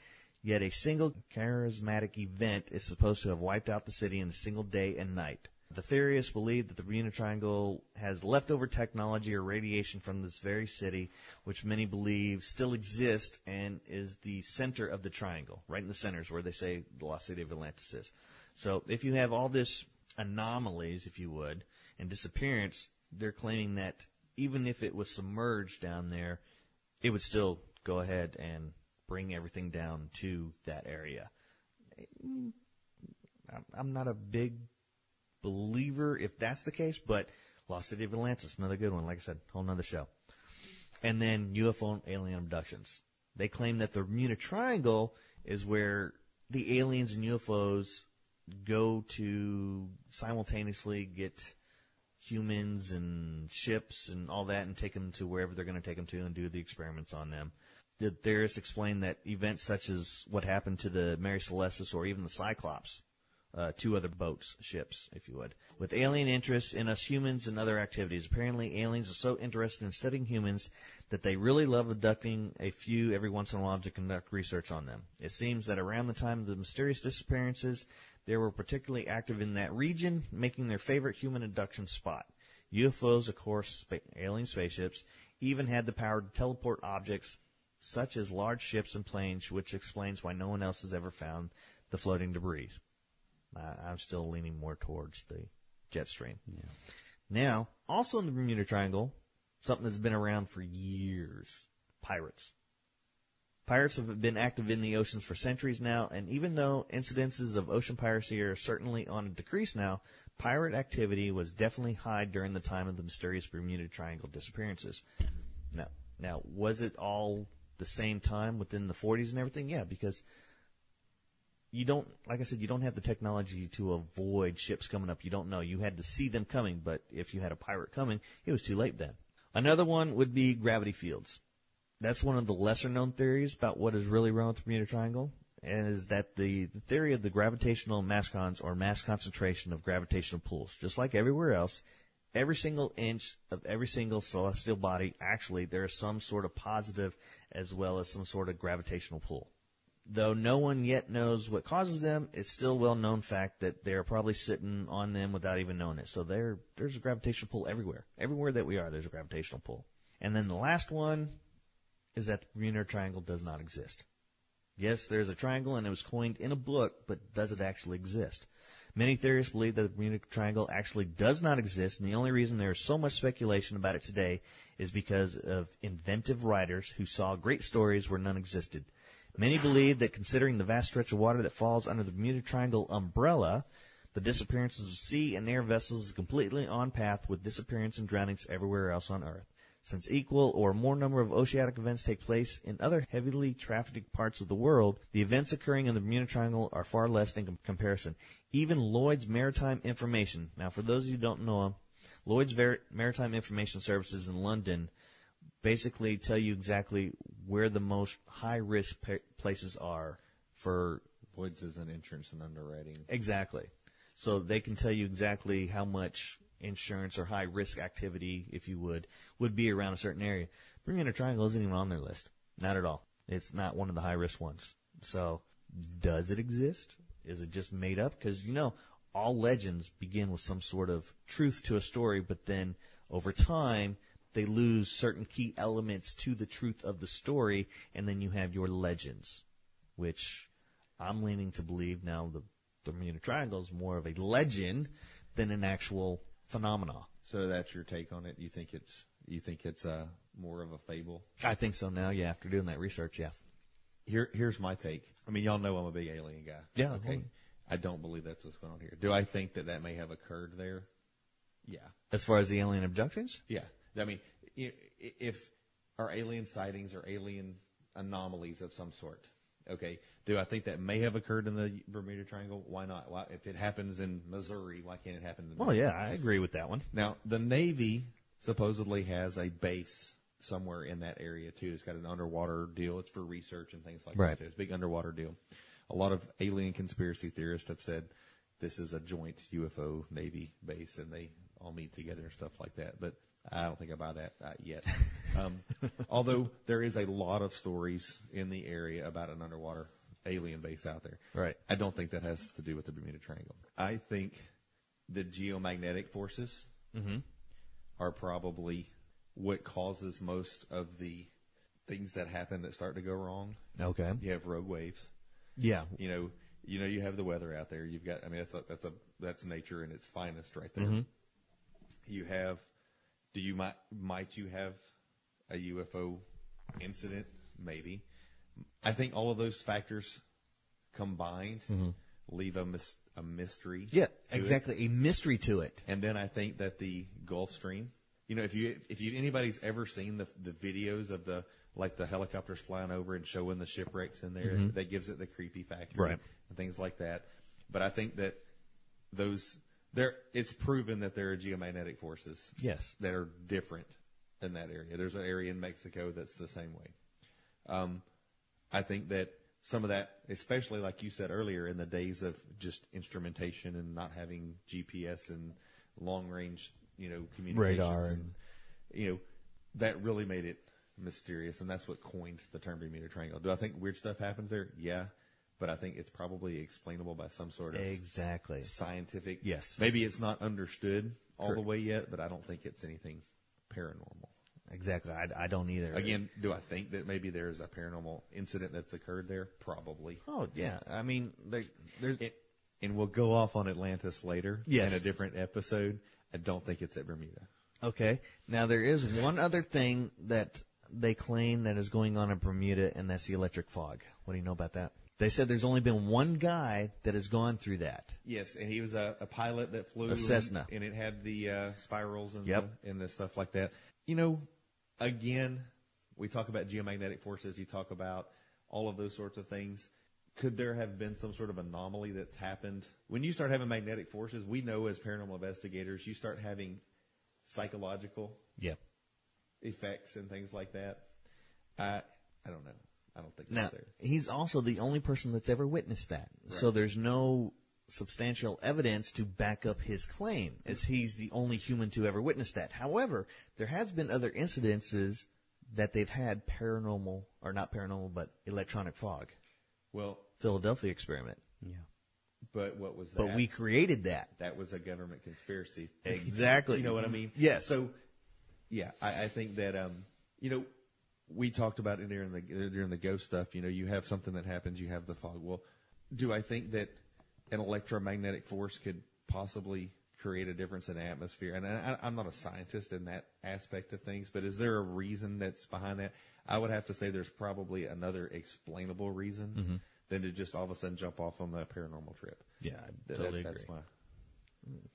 Yet a single charismatic event is supposed to have wiped out the city in a single day and night. The theorists believe that the Bermuda Triangle has leftover technology or radiation from this very city, which many believe still exists and is the center of the triangle. Right in the center is where they say the lost city of Atlantis is. So if you have all this anomalies, if you would, and disappearance, they're claiming that even if it was submerged down there, it would still go ahead and bring everything down to that area. I'm- not a big believer if that's the case, but Lost City of Atlantis, another good one. Like I said, whole nother show. And then UFO and alien abductions. They claim that the Bermuda Triangle is where the aliens and UFOs go to simultaneously get humans and ships and all that and take them to wherever they're going to take them to and do the experiments on them. The theorists explain that events such as what happened to the Mary Celestis or even the Cyclops uh, two other boats, ships, if you would, with alien interest in us humans and other activities. Apparently, aliens are so interested in studying humans that they really love abducting a few every once in a while to conduct research on them. It seems that around the time of the mysterious disappearances, they were particularly active in that region, making their favorite human abduction spot. UFOs, of course, spa- alien spaceships, even had the power to teleport objects such as large ships and planes, which explains why no one else has ever found the floating debris. I, I'm still leaning more towards the jet stream. Now, also in the Bermuda Triangle, something that's been around for years: pirates. Pirates have been active in the oceans for centuries now, and even though incidences of ocean piracy are certainly on a decrease now, pirate activity was definitely high during the time of the mysterious Bermuda Triangle disappearances. Now, now was it all the same time within the 40s and everything? Yeah, because you don't, like I said, you don't have the technology to avoid ships coming up. You don't know. You had to see them coming, but if you had a pirate coming, it was too late then. Another one would be gravity fields. That's one of the lesser known theories about what is really wrong with the Bermuda Triangle, and is that the, the theory of the gravitational mascons or mass concentration of gravitational pulls. Just like everywhere else, every single inch of every single celestial body, actually, there is some sort of positive as well as some sort of gravitational pull. Though no one yet knows what causes them, it's still well known fact that they're probably sitting on them without even knowing it. So there, there's a gravitational pull everywhere. Everywhere that we are, there's a gravitational pull. And then the last one is that the Bermuda Triangle does not exist. Yes, there's a triangle and it was coined in a book, but does it actually exist? Many theorists believe that the Bermuda Triangle actually does not exist, and the only reason there is so much speculation about it today is because of inventive writers who saw great stories where none existed. Many believe that considering the vast stretch of water that falls under the Bermuda Triangle umbrella, the disappearances of sea and air vessels is completely on path with disappearance and drownings everywhere else on Earth. Since equal or more number of oceanic events take place in other heavily trafficked parts of the world, the events occurring in the Bermuda Triangle are far less in com- comparison. Even Lloyd's Maritime Information, now for those of you who don't know him, Lloyd's Ver- Maritime Information Services in London basically tell you exactly where the most high risk pa- places are for Lloyd's is an insurance and underwriting. exactly. So they can tell you exactly how much insurance or high risk activity, if you would, would be around a certain area. Bermuda Triangle isn't even on their list. Not at all. It's not one of the high risk ones. So does it exist? Is it just made up? Because, you know, all legends begin with some sort of truth to a story, but then over time, they lose certain key elements to the truth of the story, and then you have your legends, which I'm leaning to believe now the Bermuda Triangle is more of a legend than an actual phenomena. So that's your take on it. You think it's you think it's uh, more of a fable? I think so now, yeah, after doing that research, yeah. Here, here's my take. I mean, y'all know I'm a big alien guy. Yeah, Okay. totally. I don't believe that's what's going on here. Do I think that that may have occurred there? Yeah. As far as the alien abductions? Yeah. I mean, if are alien sightings or alien anomalies of some sort, Okay. Do I think that may have occurred in the Bermuda Triangle? Why not? Why, if it happens in Missouri, why can't it happen in? Well, yeah, I agree with that one. Now, the Navy supposedly has a base somewhere in that area too. It's got an underwater deal. It's for research and things like Right. that. too. It's a big underwater deal. A lot of alien conspiracy theorists have said this is a joint UFO Navy base and they all meet together and stuff like that. But I don't think I buy that uh, yet. Um, although there is a lot of stories in the area about an underwater alien base out there. Right. I don't think that has to do with the Bermuda Triangle. I think the geomagnetic forces are probably what causes most of the things that happen that start to go wrong. Okay. You have rogue waves. Yeah. You know, you know, you have the weather out there. You've got, I mean, that's a, that's a, that's nature in its finest right there. You have, do you might, might you have a UFO incident? Maybe. I think all of those factors combined mm-hmm. leave a mis- a mystery. Yeah, to it. exactly. A mystery to it. And then I think that the Gulf Stream, you know, if you if you anybody's ever seen the the videos of the like the helicopters flying over and showing the shipwrecks in there, mm-hmm. that gives it the creepy factor, Right. And things like that. But I think that those there, it's proven that there are geomagnetic forces, Yes. that are different in that area. There's an area in Mexico that's the same way. Um, I think that some of that, especially like you said earlier, in the days of just instrumentation and not having GPS and long range, you know, communications, Radar and, and- you know, that really made it mysterious, and that's what coined the term Bermuda Triangle. Do I think weird stuff happens there? Yeah, but I think it's probably explainable by some sort of Exactly. scientific. Yes. maybe it's not understood all Correct. the way yet, but I don't think it's anything paranormal. Exactly. I, I don't either. Again, do I think that maybe there's a paranormal incident that's occurred there? Probably. Oh yeah. I mean, there, there's It, and we'll go off on Atlantis later Yes. in a different episode. I don't think it's at Bermuda. okay. Now there is one other thing that they claim that is going on in Bermuda, and that's the electric fog. What do you know about that? They said there's only been one guy that has gone through that. Yes, and he was a, a pilot that flew A Cessna. and, and it had the uh, spirals and Yep. the, and the stuff like that. You know, again, we talk about geomagnetic forces. You talk about all of those sorts of things. Could there have been some sort of anomaly that's happened when you start having magnetic forces? We know as paranormal investigators, you start having psychological Yeah. effects and things like that. I I don't know. I don't think Now that's there. he's also the only person that's ever witnessed that. So there's no substantial evidence to back up his claim, as he's the only human to ever witness that. However, there has been other incidences that they've had paranormal, or not paranormal, but electronic fog. Well, Philadelphia experiment. Yeah. but what was that? But we created that. that was a government conspiracy. Exactly. You know what I mean? Yes. So, yeah, I, I think that um, you know, we talked about it during the during the ghost stuff. You know, you have something that happens, you have the fog. Well, do I think that an electromagnetic force could possibly create a difference in atmosphere? And I, I'm not a scientist in that aspect of things, but is there a reason that's behind that? I would have to say there's probably another explainable reason Mm-hmm. than to just all of a sudden jump off on the paranormal trip. Yeah, I That- totally that's agree. my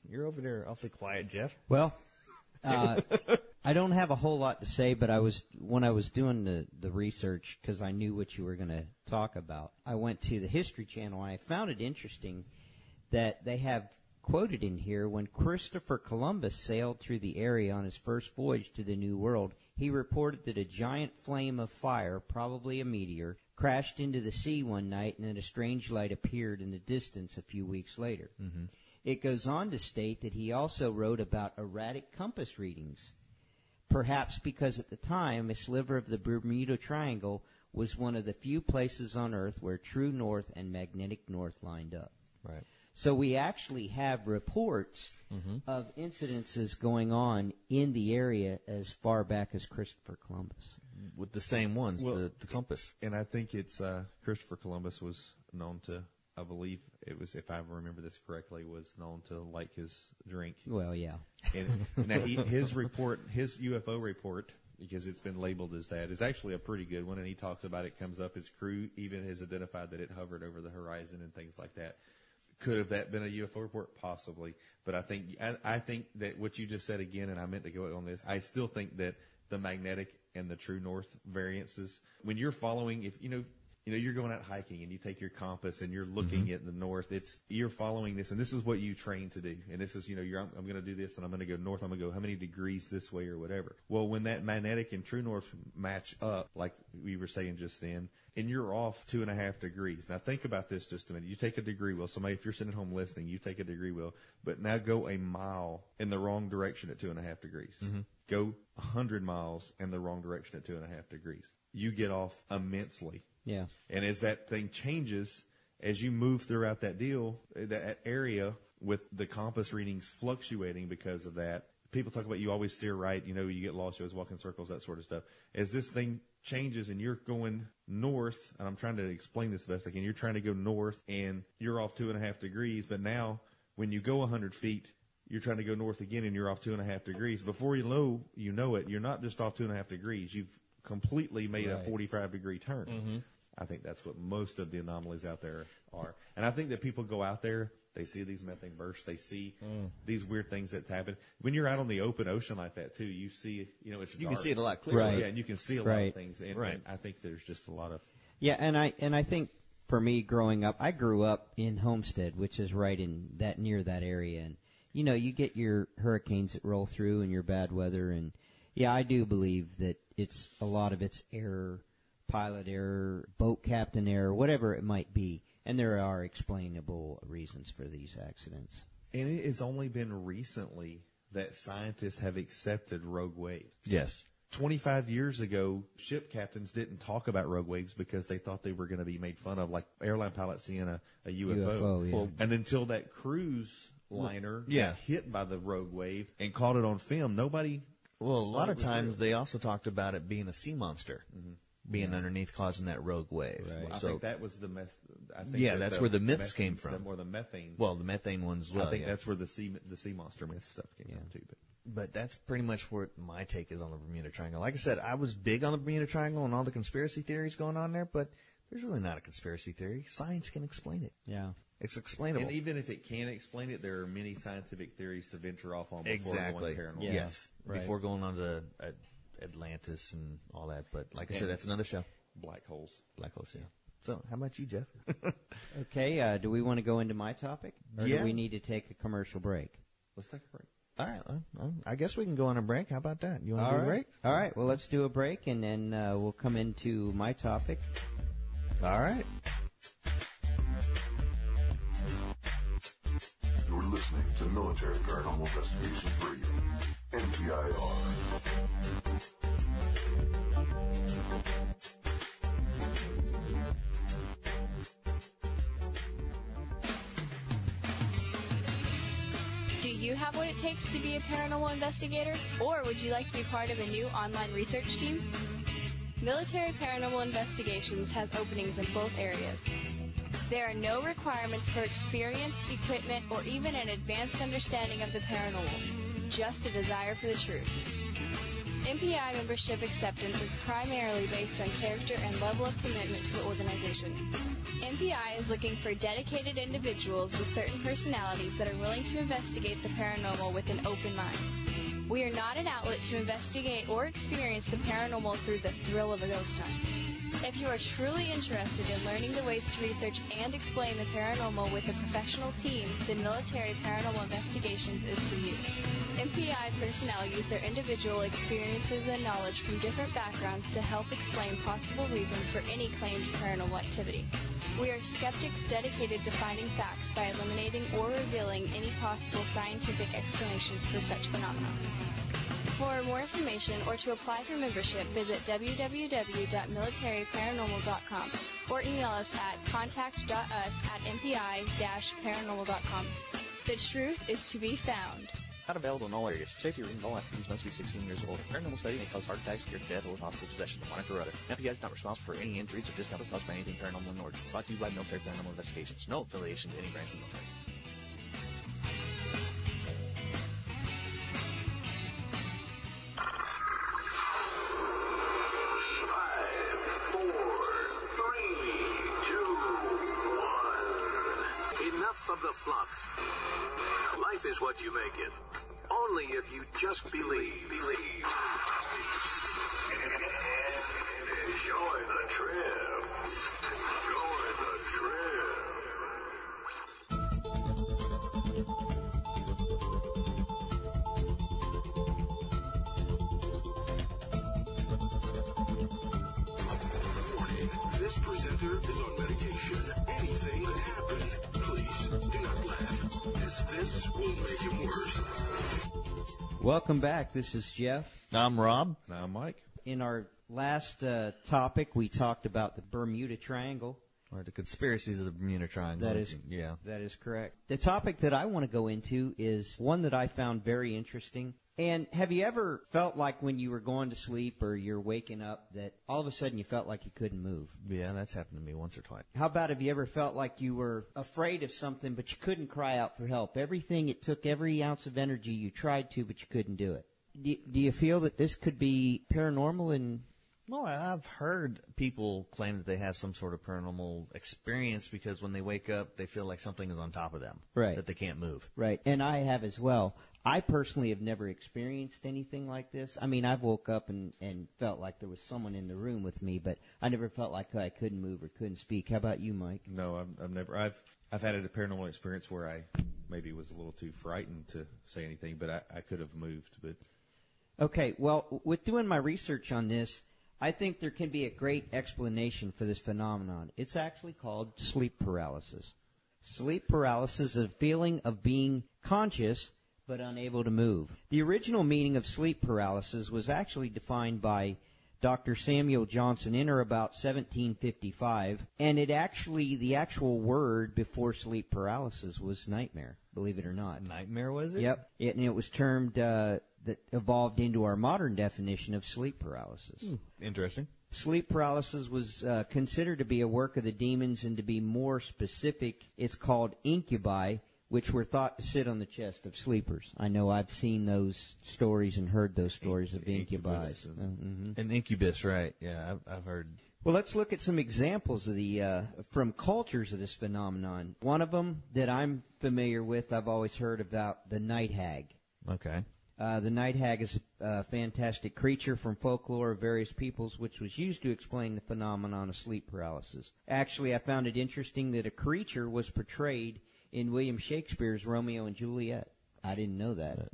You're over there awfully quiet, Jeff. Well, uh, I don't have a whole lot to say, but I was when I was doing the the research because I knew what you were going to talk about. I went to the History Channel and I found it interesting that they have quoted in here when Christopher Columbus sailed through the area on his first voyage to the New World. He reported that a giant flame of fire, probably a meteor, crashed into the sea one night, and then a strange light appeared in the distance a few weeks later. Mm-hmm. It goes on to state that he also wrote about erratic compass readings, perhaps because at the time a sliver of the Bermuda Triangle was one of the few places on Earth where true north and magnetic north lined up. Right. So we actually have reports of incidences going on in the area as far back as Christopher Columbus. With the same ones, Well, the, the compass. And I think it's uh, Christopher Columbus was known to, I believe it was, if I remember this correctly, was known to like his drink. Well, yeah. And now he, his report, his UFO report, because it's been labeled as that, is actually a pretty good one. And he talks about it. Comes up. His crew even has identified that it hovered over the horizon and things like that. Could have that been a UFO report? Possibly. But I think I, I think that what you just said again, and I meant to go on this. I still think that the magnetic and the true north variances, when you're following, if you know, you know, you're going out hiking and you take your compass and you're looking mm-hmm. at the north. It's you're following this, and this is what you train to do. And this is, you know, you're I'm, I'm going to do this, and I'm going to go north. I'm going to go how many degrees this way or whatever. Well, when that magnetic and true north match up, like we were saying just then, and you're off two and a half degrees. Now think about this just a minute. You take a degree wheel. Somebody, if you're sitting at home listening, you take a degree wheel, but now go a mile in the wrong direction at two and a half degrees. Mm-hmm. Go a hundred miles in the wrong direction at two and a half degrees. You get off immensely. Yeah. And as that thing changes, as you move throughout that deal, eh, that area with the compass readings fluctuating because of that, people talk about you always steer right, you know, you get lost, you always walk in circles, that sort of stuff. As this thing changes and you're going north, and I'm trying to explain this the best I can, you're trying to go north and you're off two and a half degrees, but now when you go 100 feet, you're trying to go north again and you're off two and a half degrees. Before you know, you know it, you're not just off two and a half degrees. You've completely made a 45 degree turn. Mm-hmm. I think that's what most of the anomalies out there are. And I think that people go out there, they see these methane bursts, they see mm. these weird things that happen. When you're out on the open ocean like that too, you see, you know, it's You can see it a lot clearer. Right. Yeah, and you can see a lot of things. And, Right. and I think there's just a lot of Yeah, and I and I think for me growing up, I grew up in Homestead, which is right in that near that area, and you know you get your hurricanes that roll through and your bad weather, and yeah, I do believe that it's a lot of it's error, pilot error, boat captain error, whatever it might be, and there are explainable reasons for these accidents. And it has only been recently that scientists have accepted rogue waves. Yes. 25 years ago, ship captains didn't talk about rogue waves because they thought they were going to be made fun of, like airline pilots seeing a, a UFO. UFO, yeah. Well, and until that cruise liner Yeah. got hit by the rogue wave and caught it on film, nobody. Well, a lot of times real. they also talked about it being a sea monster mm-hmm. Being underneath causing that rogue wave. Right. I So, think that was the meth. I think Yeah, that that's the where the myths meth- came from. The, more the methane. well, the methane ones. Well, I think yeah. that's where the sea the sea monster myth stuff came Yeah. from too. But But that's pretty much what my take is on the Bermuda Triangle. Like I said, I was big on the Bermuda Triangle and all the conspiracy theories going on there, but there's really not a conspiracy theory. Science can explain it. Yeah. It's explainable. and even if it can't explain it, there are many scientific theories to venture off on before exactly. going paranormal. Yeah. Yes. Right. Before going on to uh, Atlantis and all that. But like I said, that's another show. Black holes. Black holes, yeah. So, how about you, Jeff? Okay. Uh, do we want to go into my topic, or Yeah. do we need to take a commercial break? Let's take a break. all right. well, well, I guess we can go on a break. How about that? You want to All do a break? All right. Well, let's do a break, and then uh, we'll come into my topic. All right. You're listening to Military Paranormal Investigations Radio, MPIR. Takes to be a paranormal investigator? Or would you like to be part of a new online research team? Military Paranormal Investigations has openings in both areas. There are no requirements for experience, equipment, or even an advanced understanding of the paranormal, just a desire for the truth. MPI membership acceptance is primarily based on character and level of commitment to the organization. MPI is looking for dedicated individuals with certain personalities that are willing to investigate the paranormal with an open mind. We are not an outlet to investigate or experience the paranormal through the thrill of a ghost hunt. If you are truly interested in learning the ways to research and explain the paranormal with a professional team, then Military Paranormal Investigations is for you. MPI personnel use their individual experiences and knowledge from different backgrounds to help explain possible reasons for any claimed paranormal activity. We are skeptics dedicated to finding facts by eliminating or revealing any possible scientific explanations for such phenomena. For more information or to apply for membership, visit www.militaryparanormal.com or email us at contact.us at mpi-paranormal.com. The truth is to be found. Not available in all areas. Safety reasons, all applicants must be 16 years old. Paranormal study may cause heart attacks, fear, death, or hostile possession of monitor or other. MPI is not responsible for any injuries or discomfort caused by anything paranormal in order. Brought to you by Military Paranormal Investigations. No affiliation to any branch of the military. fluff. Life is what you make it. Only if you just believe. Believe. Enjoy the trip. Enjoy the trip. Warning, this presenter is on medication. Anything could happen this will make him worse. Welcome back. This is Jeff. I'm Rob. I'm Mike. In our last uh, topic, we talked about the Bermuda Triangle. Or the conspiracies of the Bermuda Triangle. That is yeah. That is correct. The topic that I want to go into is one that I found very interesting. And have you ever felt like when you were going to sleep or you're waking up that all of a sudden you felt like you couldn't move? Yeah, that's happened to me once or twice. How about have you ever felt like you were afraid of something but you couldn't cry out for help? Everything, it took every ounce of energy you tried to, but you couldn't do it. Do, do you feel that this could be paranormal and Well, I've heard people claim that they have some sort of paranormal experience because when they wake up, they feel like something is on top of them. Right. That they can't move. Right, and I have as well. I personally have never experienced anything like this. I mean, I've woke up and, and felt like there was someone in the room with me, but I never felt like I couldn't move or couldn't speak. How about you, Mike? No, I've, I've never. I've I've had a paranormal experience where I maybe was a little too frightened to say anything, but I, I could have moved. But Okay, well, with doing my research on this, I think there can be a great explanation for this phenomenon. It's actually called sleep paralysis. Sleep paralysis is a feeling of being conscious but unable to move. The original meaning of sleep paralysis was actually defined by Dr. Samuel Johnson in or about 1755, and it actually, the actual word before sleep paralysis was nightmare, believe it or not. Nightmare was it? Yep. It, and it was termed, uh, that evolved into our modern definition of sleep paralysis. Interesting. Sleep paralysis was uh, considered to be a work of the demons, and to be more specific, it's called incubi, which were thought to sit on the chest of sleepers. I know I've seen those stories and heard those stories of incubi. Incubus. Uh, mhm. An incubus, right? Yeah, I've, I've heard. Well, let's look at some examples of the uh, from cultures of this phenomenon. One of them that I'm familiar with, I've always heard about the night hag. Okay. Uh, the night hag is a fantastic creature from folklore of various peoples, which was used to explain the phenomenon of sleep paralysis. Actually, I found it interesting that a creature was portrayed in William Shakespeare's Romeo and Juliet. I didn't know that.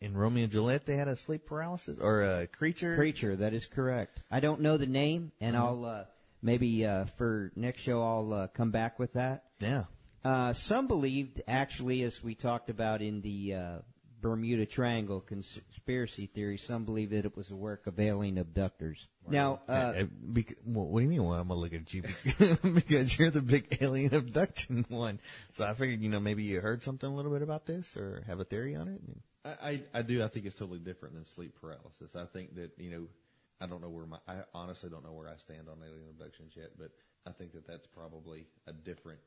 In Romeo and Juliet, they had a sleep paralysis or a creature. Creature, that is correct. I don't know the name, and I'll uh, maybe uh, for next show I'll uh, come back with that. Yeah. Uh, some believed, actually, as we talked about in the uh, Bermuda Triangle conspiracy theory, some believe that it was a work of alien abductors. Now, uh, Uh, bec- well, what do you mean? Well, I'm gonna look at you because you're the big alien abduction one. So I figured, you know, maybe you heard something a little bit about this or have a theory on it. I, I, I do. I think it's totally different than sleep paralysis. I think that you know, I don't know where my. I honestly don't know where I stand on alien abductions yet, but I think that that's probably a different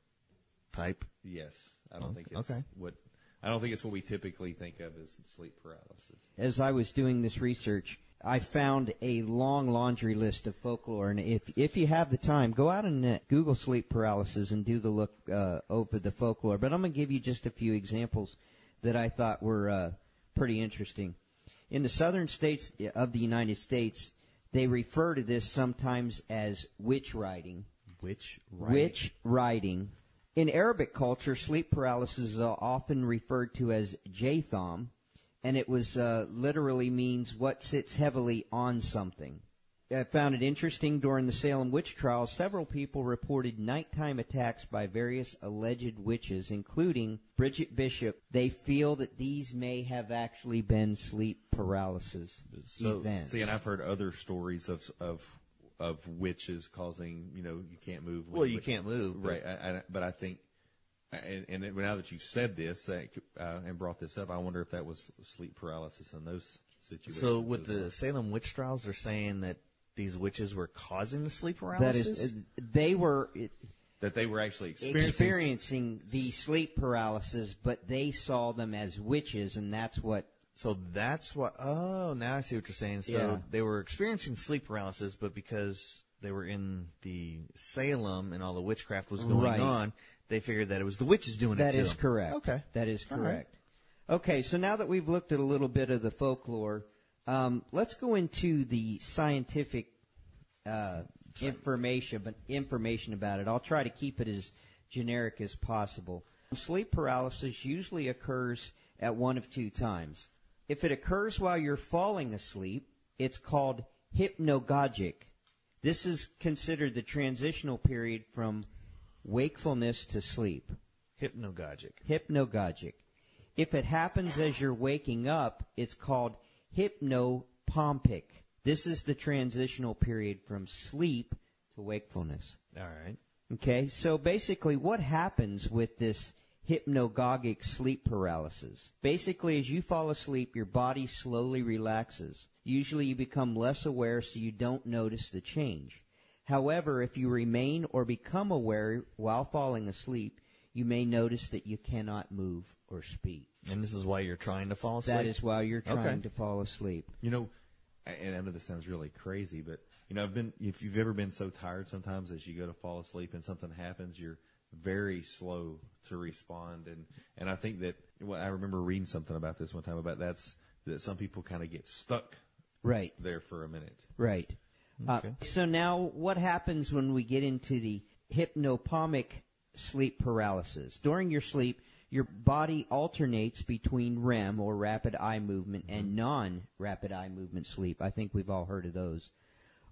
Type. Yes, I don't Oh, think it's okay. what. I don't think it's what we typically think of as sleep paralysis. as I was doing this research, I found a long laundry list of folklore, and if if you have the time, go out and uh, Google sleep paralysis and do the look uh, over the folklore. But I'm going to give you just a few examples that I thought were uh, pretty interesting. In the southern states of the United States, they refer to this sometimes as witch riding. Witch. riding. Witch riding. In Arabic culture, sleep paralysis is uh, often referred to as jatham, and it was uh, literally means what sits heavily on something. I found it interesting during the Salem witch trials, several people reported nighttime attacks by various alleged witches, including Bridget Bishop. They feel that these may have actually been sleep paralysis So, events. see, and I've heard other stories of of of which is causing you know you can't move. Well, you can't move, but- right? I, I, but I think, and, and now that you've said this uh, and brought this up, I wonder if that was sleep paralysis in those situations. So with the well. Salem witch trials, they're saying that these witches were causing the sleep that paralysis. is, uh, they were. It, that they were actually experiencing, experiencing the sleep paralysis, but they saw them as witches, and that's what. So that's what. Oh, now I see what you're saying. So Yeah. they were experiencing sleep paralysis, but because they were in the Salem and all the witchcraft was going Right. on, they figured that it was the witches doing That it That is correct. Okay. That is All right. correct. Okay, so now that we've looked at a little bit of the folklore, um, let's go into the scientific uh, information, but information about it. I'll try to keep it as generic as possible. Sleep paralysis usually occurs at one of two times. If it occurs while you're falling asleep, it's called hypnagogic. This is considered the transitional period from wakefulness to sleep. Hypnagogic. Hypnagogic. If it happens as you're waking up, it's called hypnopompic. This is the transitional period from sleep to wakefulness. All right. Okay, so basically what happens with this hypnagogic sleep paralysis? Basically, as you fall asleep, your body slowly relaxes. Usually you become less aware so you don't notice the change. However, if you remain or become aware while falling asleep, you may notice that you cannot move or speak. And this is why you're trying to fall asleep. That is while you're trying Okay. to fall asleep. You know, and I know this sounds really crazy, but you know, I've been if you've ever been so tired sometimes as you go to fall asleep and something happens, you're very slow to respond, and and I think that well, I remember reading something about this one time about that's that some people kind of get stuck Right. there for a minute. Right. Uh, so now, what happens when we get into the hypnopompic sleep paralysis? During your sleep, your body alternates between REM or rapid eye movement and non-rapid eye movement sleep. I think we've all heard of those.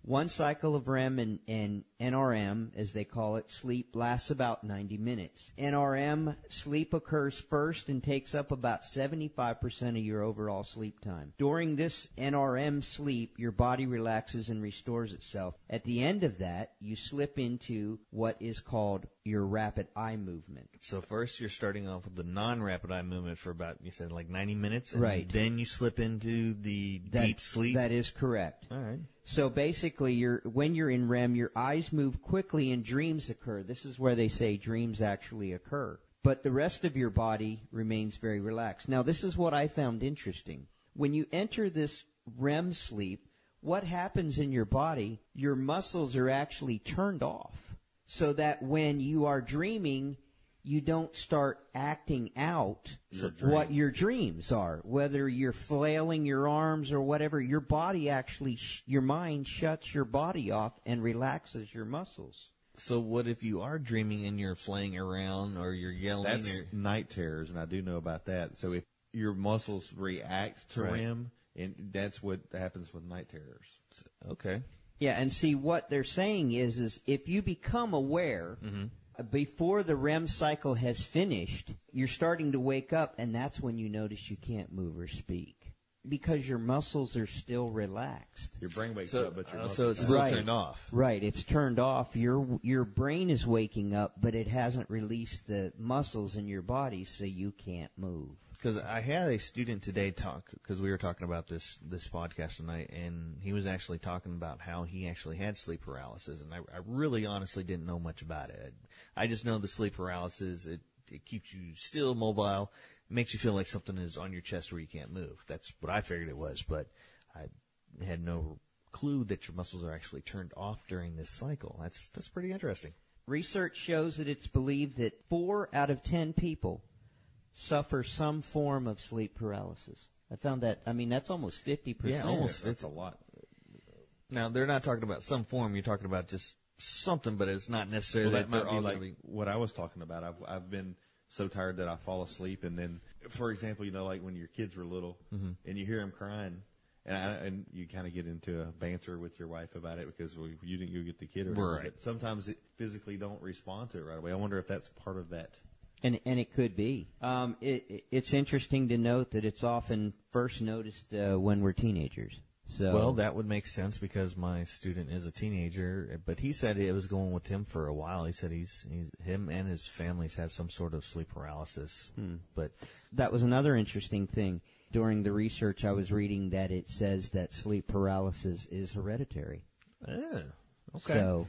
One cycle of REM and, and NRM, as they call it, sleep lasts about 90 minutes. NRM sleep occurs first and takes up about 75% of your overall sleep time. During this NRM sleep, your body relaxes and restores itself. At the end of that, you slip into what is called your rapid eye movement. So first you're starting off with the non-rapid eye movement for about you said like 90 minutes, and Right. Then you slip into the That- deep sleep. That is correct. All right. So basically, you're, when you're in REM, your eyes move quickly and dreams occur. This is where they say dreams actually occur. But the rest of your body remains very relaxed. Now, this is what I found interesting. When you enter this REM sleep, what happens in your body, your muscles are actually turned off. So that when you are dreaming, you don't start acting out what your dreams are. Whether you're flailing your arms or whatever, your body actually, sh- your mind shuts your body off and relaxes your muscles. So what if you are dreaming and you're flaying around or you're yelling? That's or, night terrors, and I do know about that. So if your muscles react to Right. REM, and that's what happens with night terrors. okay. Yeah, and see what they're saying is, is if you become aware uh, before the REM cycle has finished, you're starting to wake up, and that's when you notice you can't move or speak because your muscles are still relaxed. Your brain wakes So, up, but your uh, muscles so it's still Right. turned off. Right, it's turned off. Your your brain is waking up, but it hasn't released the muscles in your body, so you can't move. Because I had a student today talk because we were talking about this this podcast tonight, and he was actually talking about how he actually had sleep paralysis, and I, I really honestly didn't know much about it. I just know the sleep paralysis it it keeps you still mobile, makes you feel like something is on your chest where you can't move. That's what I figured it was, but I had no clue that your muscles are actually turned off during this cycle. That's that's pretty interesting. Research shows that it's believed that four out of ten people suffer some form of sleep paralysis. I found that. I mean, that's almost fifty percent. Yeah, almost That's a lot. Now they're not talking about some form. You're talking about just something, but it's not necessarily Well, that they're might be all like be- what I was talking about. I've I've been so tired that I fall asleep, and then, for example, you know, like when your kids were little, Mm-hmm. and you hear them crying, and I, and you kind of get into a banter with your wife about it because well, you didn't go get the kid, or whatever, Right. but sometimes it physically don't respond to it right away. I wonder if that's part of that. And and it could be. Um, it, it- it's interesting to note that it's often first noticed uh, when we're teenagers. So Well, that would make sense because my student is a teenager, but he said it was going with him for a while. He said he's, he's him and his family's had some sort of sleep paralysis, but that was another interesting thing. During the research, I was reading that it says that sleep paralysis is hereditary. eh, okay. So,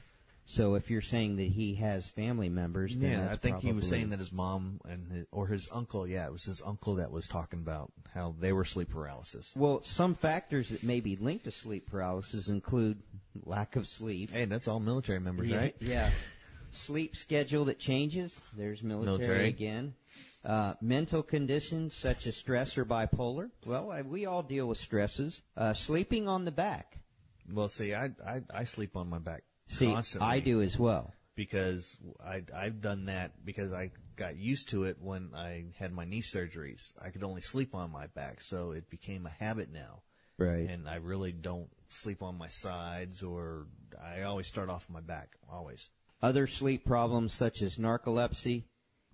so if you're saying that he has family members, then yeah, I think he was saying that his mom and his, or his uncle, yeah, it was his uncle that was talking about how they were sleep paralysis. Well, some factors that may be linked to sleep paralysis include lack of sleep. Hey, that's all military members, right? Yeah. Sleep schedule that changes. There's military, Military. again. Uh, mental conditions such as stress or bipolar. Well, I, we all deal with stresses. Uh, sleeping on the back. Well, see, I, I I sleep on my back See, constantly. I do as well. because I I've done that because I got used to it when I had my knee surgeries. I could only sleep on my back, so it became a habit now. Right. And I really don't sleep on my sides or I always start off on my back, always. Other sleep problems such as narcolepsy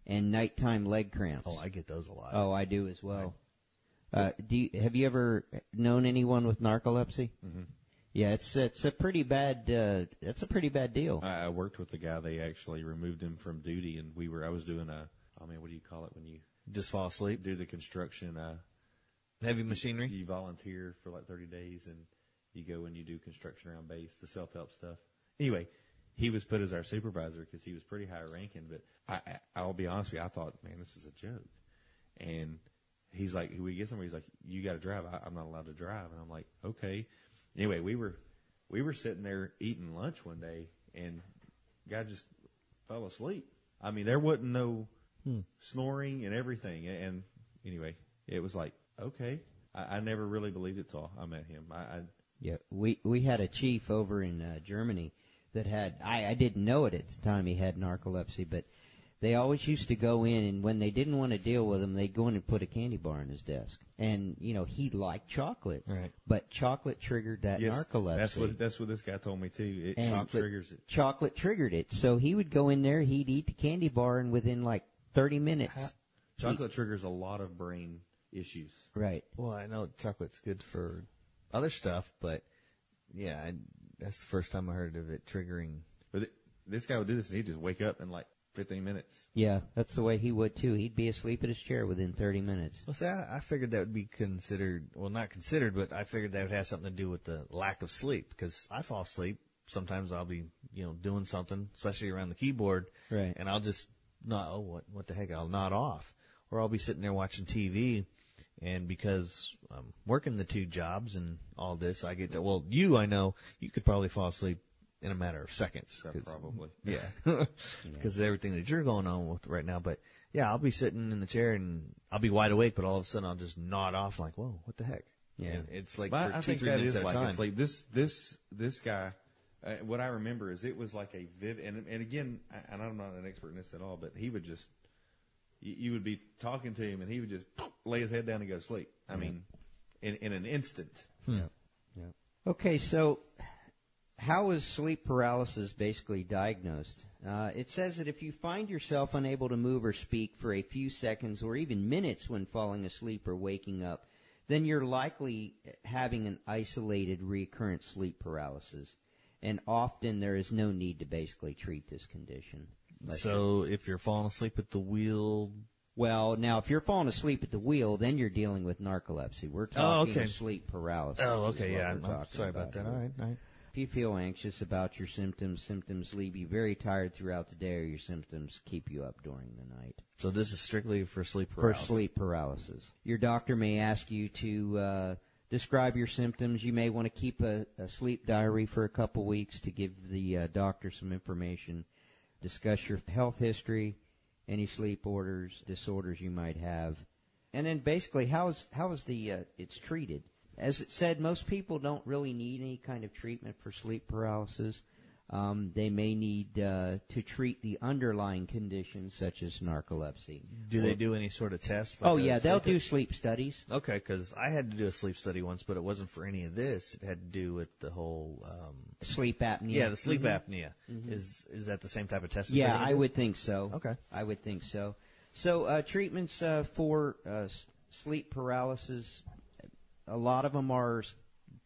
and nighttime leg cramps. Oh, I get those a lot. Oh, I do as well. Uh, do you, have you ever known anyone with narcolepsy? Mm-hmm. Yeah, it's it's a pretty bad uh, it's a pretty bad deal. I, I worked with a guy. They actually removed him from duty, and we were. I was doing a. I mean, what do you call it when you Just fall asleep. do the construction? Uh, Heavy machinery. you volunteer for like 30 days, and you go and you do construction around base, the self help stuff. Anyway, he was put as our supervisor because he was pretty high ranking. But I, I, I'll be honest with you, I thought, man, this is a joke. And he's like, we get somewhere. He's like, you got to drive. I, I'm not allowed to drive. And I'm like, okay. Anyway, we were we were sitting there eating lunch one day, and guy just fell asleep. I mean, there wasn't no snoring and everything. And anyway, it was like, okay. I, I never really believed it till I met him. I, I Yeah, we we had a chief over in uh, Germany that had I, I didn't know it at the time he had narcolepsy, but they always used to go in and when they didn't want to deal with him, they'd go in and put a candy bar in his desk. And you know he liked chocolate, Right. But chocolate triggered that yes, narcolepsy. That's what that's what this guy told me too. It And shock the- triggers it. Chocolate triggered it, so he would go in there, he'd eat the candy bar, and within like thirty minutes, Chocolate triggers a lot of brain issues. right? Well, I know chocolate's good for other stuff, but yeah, I, that's the first time I heard of it triggering. But th- this guy would do this, and he'd just wake up and like 15 minutes. Yeah, that's the way he would too. He'd be asleep at his chair within thirty minutes. Well, see, I, I figured that would be considered, well, not considered, but I figured that would have something to do with the lack of sleep because I fall asleep. Sometimes I'll be, you know, doing something, especially around the keyboard, Right. and I'll just not, oh, what, what the heck? I'll nod off, or I'll be sitting there watching TV, and because I'm working the two jobs and all this, I get to, well, you, I know, you could probably fall asleep in a matter of seconds. Yeah, 'cause- probably. Yeah. Because of everything that you're going on with right now. But yeah, I'll be sitting in the chair and I'll be wide awake, but all of a sudden I'll just nod off like, whoa, what the heck? Yeah. And it's like But for I two, think three that minutes is at a like time. asleep. This this this guy. Uh, what I remember is it was like a vid, and and again, I- and I'm not an expert in this at all, but he would just, you, you would be talking to him, and he would just lay his head down and go to sleep. I mean, in in an instant. Yeah. Yeah. Okay, so how is sleep paralysis basically diagnosed? Uh, it says that if you find yourself unable to move or speak for a few seconds or even minutes when falling asleep or waking up, then you're likely having an isolated recurrent sleep paralysis. And often there is no need to basically treat this condition. So if you're falling asleep at the wheel, well, now if you're falling asleep at the wheel, then you're dealing with narcolepsy. We're talking okay. sleep paralysis. oh, okay, yeah, I'm, sorry about that. All right, all right. If you feel anxious about your symptoms, symptoms leave you very tired throughout the day, or your symptoms keep you up during the night. So this is strictly for sleep paralysis. For sleep paralysis. Your doctor may ask you to uh, describe your symptoms. You may want to keep a, a sleep diary for a couple weeks to give the uh, doctor some information. Discuss your health history, any sleep orders, disorders you might have, and then basically how is how is the uh, it's treated. As it said, most people don't really need any kind of treatment for sleep paralysis. Um, they may need uh, to treat the underlying conditions such as narcolepsy. Do they do any sort of test? like Oh yeah, they'll do sleep studies. Okay, because I had to do a sleep study once, but it wasn't for any of this. It had to do with the whole, um, Sleep apnea. yeah, the sleep Mhm. apnea. Is is that the same type of test? Yeah, I would think so. Okay. I would think so. So uh, treatments uh, for uh, sleep paralysis, a lot of them are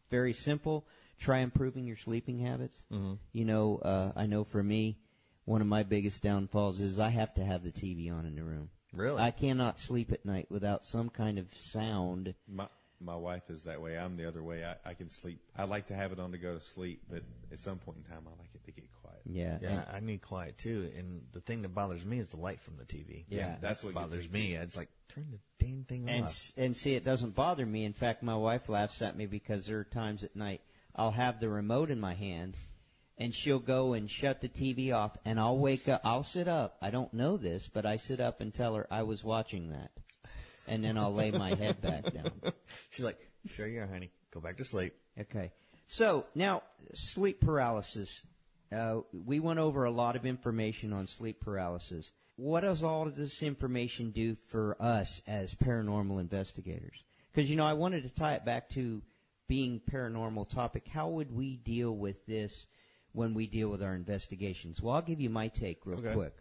very simple. Try improving your sleeping habits. Mm-hmm. You know, uh, I know for me, one of my biggest downfalls is I have to have the TV on in the room. Really? I cannot sleep at night without some kind of sound. My my wife is that way. I'm the other way. I, I can sleep. I like to have it on to go to sleep, but at some point in time, I like it to get quiet. Yeah. Yeah, and- I need quiet too. And the thing that bothers me is the light from the TV. Yeah. That's what bothers me, me. It's like turn the damn thing and off. s- and see it doesn't bother me. In fact, my wife laughs at me because there are times at night I'll have the remote in my hand, and she'll go and shut the TV off, and I'll wake up. I'll sit up. I don't know this, but I sit up and tell her I was watching that, and then I'll lay my head back down. She's like, "Sure you are, honey. Go back to sleep." Okay. So now, sleep paralysis. Uh, we went over a lot of information on sleep paralysis. What does all of this information do for us as paranormal investigators? Because, you know, I wanted to tie it back to being paranormal topic. How would we deal with this when we deal with our investigations. Well, I'll give you my take real Okay. quick.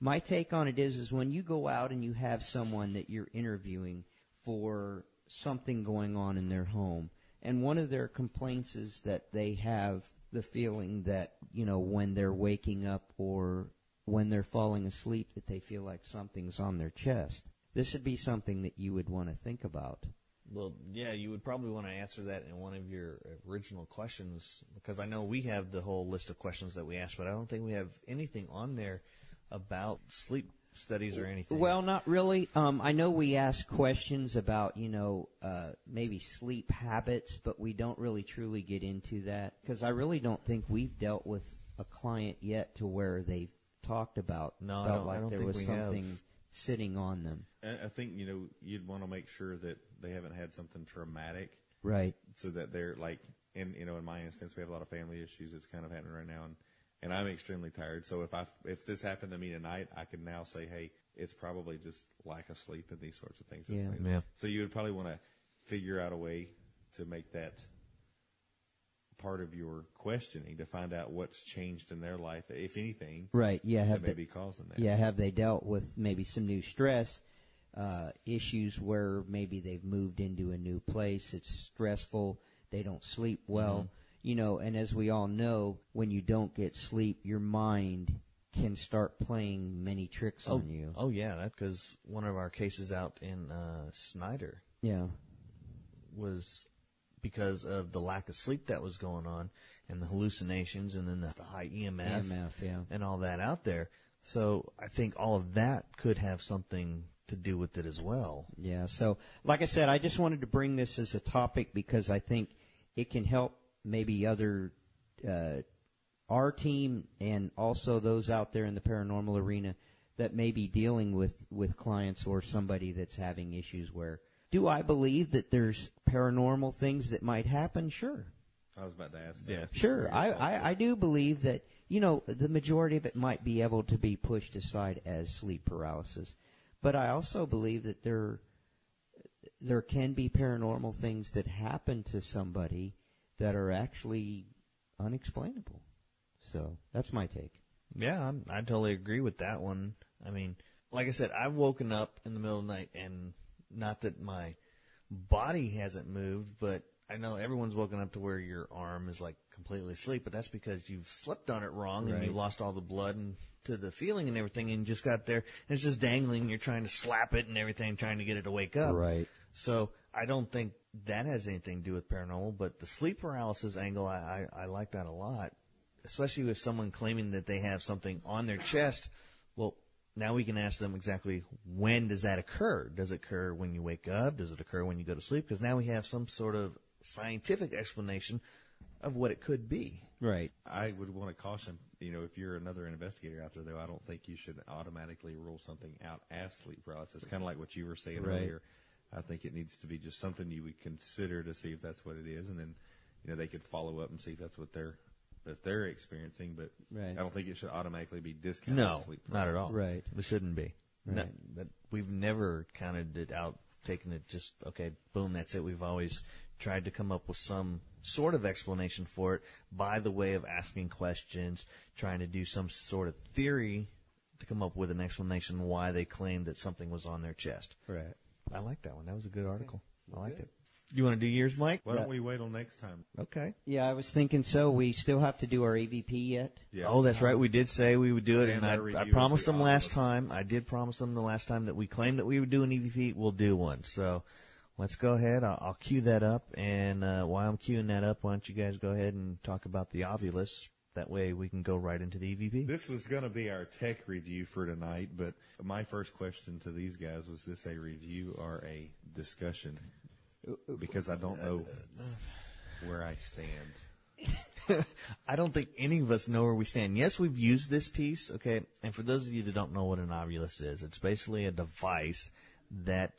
My take on it is, is when you go out and you have someone that you're interviewing for something going on in their home, and one of their complaints is that they have the feeling that, you know, when they're waking up or when they're falling asleep that they feel like something's on their chest. This would be something that you would want to think about. Well, yeah, you would probably want to answer that in one of your original questions because I know we have the whole list of questions that we asked, but I don't think we have anything on there about sleep studies or anything. Well, not really. Um, I know we ask questions about, you know, uh, maybe sleep habits, but we don't really truly get into that because I really don't think we've dealt with a client yet to where they've talked about No, I felt don't- I like don't there think was we have. something sitting on them. I I think you know you'd want to make sure that they haven't had something traumatic, Right. so that they're like, in you know, in my instance, we have a lot of family issues. It's kind of happening right now, and and I'm extremely tired. So if I if this happened to me tonight, I can now say, hey, it's probably just lack of sleep and these sorts of things. Yeah. amazing. Yeah. So you would probably want to figure out a way to make that part of your questioning to find out what's changed in their life, if anything, Right. Yeah. that Have may they, be causing that. yeah. Have they dealt with maybe some new stress uh, issues where maybe they've moved into a new place? It's stressful. They don't sleep well. Mm-hmm. You know, and as we all know, when you don't get sleep, your mind can start playing many tricks oh, on you. oh yeah, that because one of our cases out in uh, Snyder Yeah. was because of the lack of sleep that was going on and the hallucinations and then the, the high EMF, EMF, yeah. and all that out there. So I think all of that could have something to do with it as well. Yeah. So, like I said, I just wanted to bring this as a topic because I think it can help maybe other uh, our team and also those out there in the paranormal arena that may be dealing with with clients or somebody that's having issues where do I believe that there's paranormal things that might happen? Sure. I was about to ask. that. Yeah. Sure, I, I, I do believe that you know the majority of it might be able to be pushed aside as sleep paralysis, but I also believe that there there can be paranormal things that happen to somebody that are actually unexplainable. So that's my take. Yeah, I'm, I totally agree with that one. I mean, like I said, I've woken up in the middle of the night, and not that my body hasn't moved, but I know everyone's woken up to where your arm is like completely asleep, but that's because you've slept on it wrong and Right. you lost all the blood and to the feeling and everything, and just got there and it's just dangling. And you're trying to slap it and everything, trying to get it to wake up. Right. So I don't think that has anything to do with paranormal, but the sleep paralysis angle, I, I, I like that a lot, especially with someone claiming that they have something on their chest. Well, now we can ask them exactly when does that occur? Does it occur when you wake up? Does it occur when you go to sleep? Because now we have some sort of scientific explanation of what it could be. Right. I would want to caution, you know, if you're another investigator out there, though, I don't think you should automatically rule something out as sleep paralysis. It's Kind of like what you were saying Right. earlier. I think it needs to be just something you would consider to see if that's what it is, and then, you know, they could follow up and see if that's what they're that they're experiencing. But Right. I don't think it should automatically be discounted. No, as sleep not at all. Right. It shouldn't be. No, Right. that we've never counted it out, taken it just okay, boom, that's it. We've always tried to come up with some sort of explanation for it by the way of asking questions, trying to do some sort of theory to come up with an explanation why they claimed that something was on their chest. Right. I like that one. That was a good article. I liked it. You want to do yours, Mike? Why don't we wait till next time? Okay. Yeah, I was thinking so. We still have to do our EVP yet. Yeah. Oh, that's right. We did say we would do it, And and I, our review I of promised the them last time. I did promise them the last time that we claimed that we would do an EVP. We'll do one. So let's go ahead. I'll, I'll cue that up, and uh, while I'm queuing that up, why don't you guys go ahead and talk about the Ovilus? That way we can go right into the EVP. This was going to be our tech review for tonight, but my first question to these guys was this a review or a discussion? Because I don't know where I stand. I don't think any of us know where we stand. Yes, we've used this piece, okay. And for those of you that don't know what an Ovilus is, it's basically a device that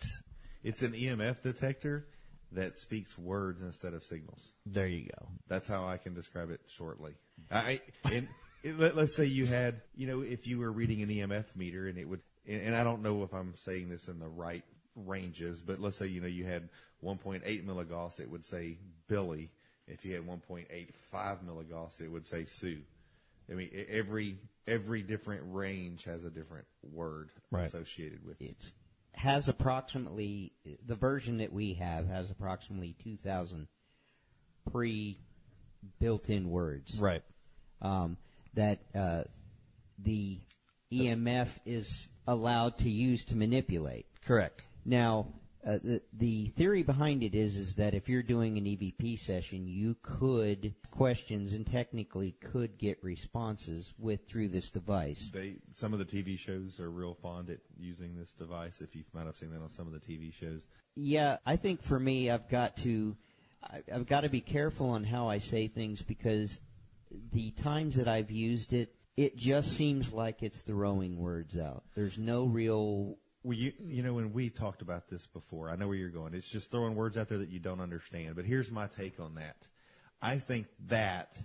It's an EMF detector that speaks words instead of signals. there you go. That's how I can describe it shortly. I, and it, let, let's say you had, you know, if you were reading an EMF meter and it would, and, and I don't know if I'm saying this in the right ranges, but let's say, you know, you had 1.8 milligauss, it would say Billy. If you had 1.85 milligauss, it would say Sue. I mean, every every different range has a different word Right. associated with it. It's has approximately the version that we have has approximately 2,000 pre built-in words. Right. Um, that uh, the EMF is allowed to use to manipulate. Correct. Now, uh, the the theory behind it is is that if you're doing an EVP session, you could questions and technically could get responses with through this device. They some of the TV shows are real fond at using this device. If you might have seen that on some of the TV shows. Yeah, I think for me, I've got to, I- I've got to be careful on how I say things because the times that I've used it, it just seems like it's throwing words out. There's no real. Well, you you know when we talked about this before, I know where you're going. It's just throwing words out there that you don't understand. But here's my take on that. I think that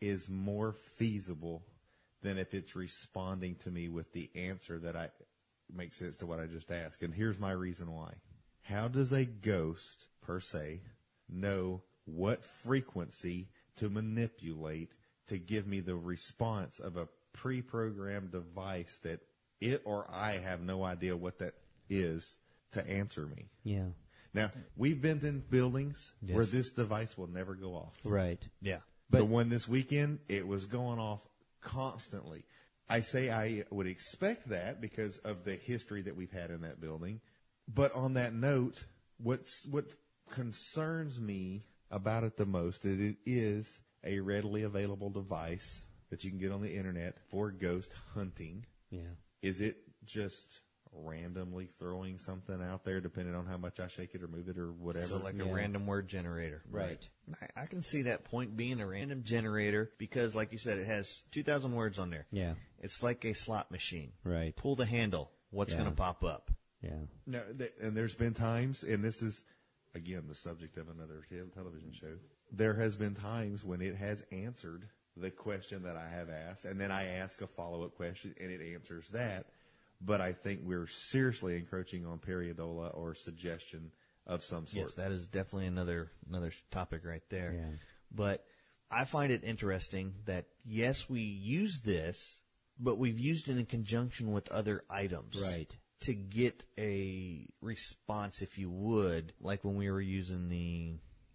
is more feasible than if it's responding to me with the answer that I makes sense to what I just asked. And here's my reason why. How does a ghost per se know what frequency to manipulate to give me the response of a pre-programmed device that it or I have no idea what that is to answer me. Yeah. Now, we've been in buildings Yes. where this device will never go off. Right. Yeah. But the one this weekend, it was going off constantly. I say I would expect that because of the history that we've had in that building. But on that note, what's what concerns me about it the most is it is a readily available device that you can get on the internet for ghost hunting. Yeah. Is it just randomly throwing something out there depending on how much I shake it or move it or whatever? So like Yeah. a random word generator. Right. I, I can see that point being a random generator because, like you said, it has 2,000 words on there. Yeah. It's like a slot machine. Right. Pull the handle. What's Yeah. going to pop up? Yeah. No, th- and there's been times, and this is again the subject of another television show. There has been times when it has answered the question that I have asked, and then I ask a follow up question, and it answers that. But I think we're seriously encroaching on pareidolia or suggestion of some sort. Yes, that is definitely another another topic right there. Yeah. But I find it interesting that yes, we use this, but we've used it in conjunction with other items. Right. To get a response, if you would, like when we were using the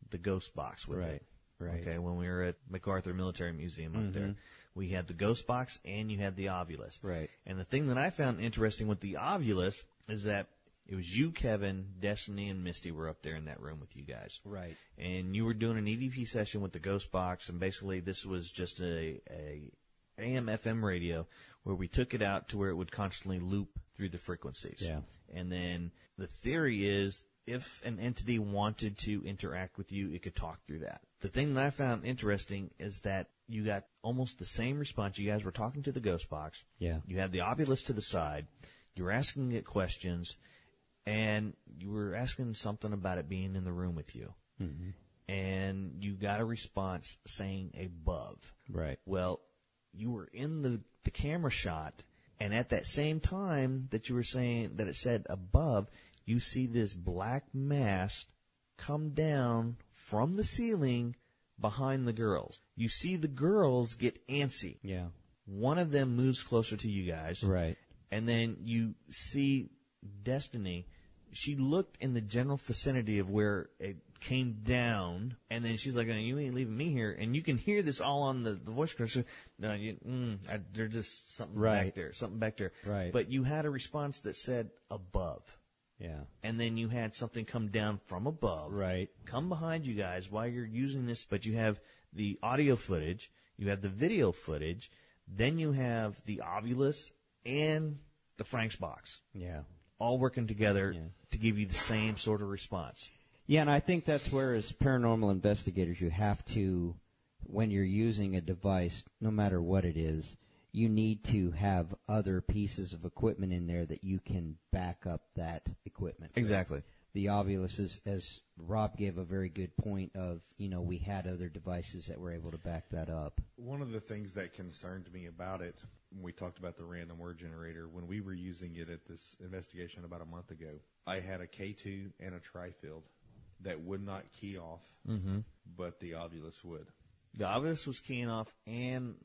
the ghost box with Right, it. right. Okay, when we were at MacArthur Military Museum up there, mm-hmm. we had the ghost box and you had the Ovilus. Right. And the thing that I found interesting with the Ovilus is that it was you, Kevin, Destiny, and Misty were up there in that room with you guys. Right. And you were doing an EVP session with the Ghost Box, and basically this was just a, a AM FM radio where we took it out to where it would constantly loop through the frequencies. Yeah. And then the theory is if an entity wanted to interact with you, it could talk through that. The thing that I found interesting is that you got almost the same response. You guys were talking to the Ghost Box. Yeah. You had the Ovilus to the side. You were asking it questions, and you were asking something about it being in the room with you. Mm-hmm. And you got a response saying above. Right. Well, you were in the, the camera shot, and at that same time that you were saying that it said above, you see this black mass come down from the ceiling behind the girls. You see the girls get antsy. Yeah. One of them moves closer to you guys. Right. And then you see Destiny. She looked in the general vicinity of where it came down, and then she's like, "Oh, "You ain't leaving me here." And you can hear this all on the, the voice control. No, you, mm, I, there's just something back there, something back there. Right. But you had a response that said above, Yeah. and then you had something come down from above, Right. come behind you guys while you're using this, but you have the audio footage, you have the video footage, then you have the Ovilus and the Frank's box Yeah. all working together Yeah. to give you the same sort of response. Yeah, and I think that's where, as paranormal investigators, you have to, when you're using a device, no matter what it is, you need to have other pieces of equipment in there that you can back up that equipment. with. Exactly. The Ovilus is, as Rob gave a very good point of, you know, we had other devices that were able to back that up. One of the things that concerned me about it, when we talked about the random word generator, when we were using it at this investigation about a month ago, I had a K2 and a tri-field that would not key off but the Ovilus would. The Ovilus was keying off, and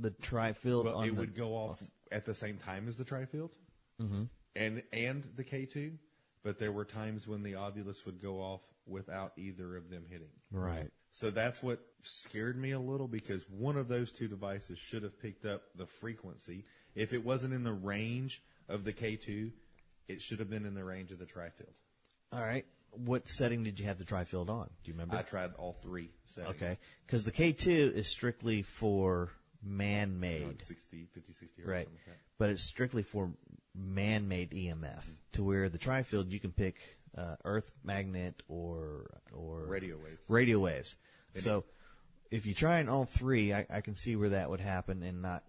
the tri-field on it the, would go off at the same time as the Trifield, hmm and and the K2. But there were times when the Ovilus would go off without either of them hitting. Right. So that's what scared me a little because one of those two devices should have picked up the frequency. If it wasn't in the range of the K2, it should have been in the range of the Trifield. All right. What setting did you have the tri-field on? Do you remember? I tried all three settings. Okay, because the K2 is strictly for man-made, Like 60, 50, 60 hertz, right? something like. But it's strictly for man-made EMF. To where the tri-field you can pick uh, earth magnet or or Radio waves. Radio waves. So if you try in all three, I, I can see where that would happen and not.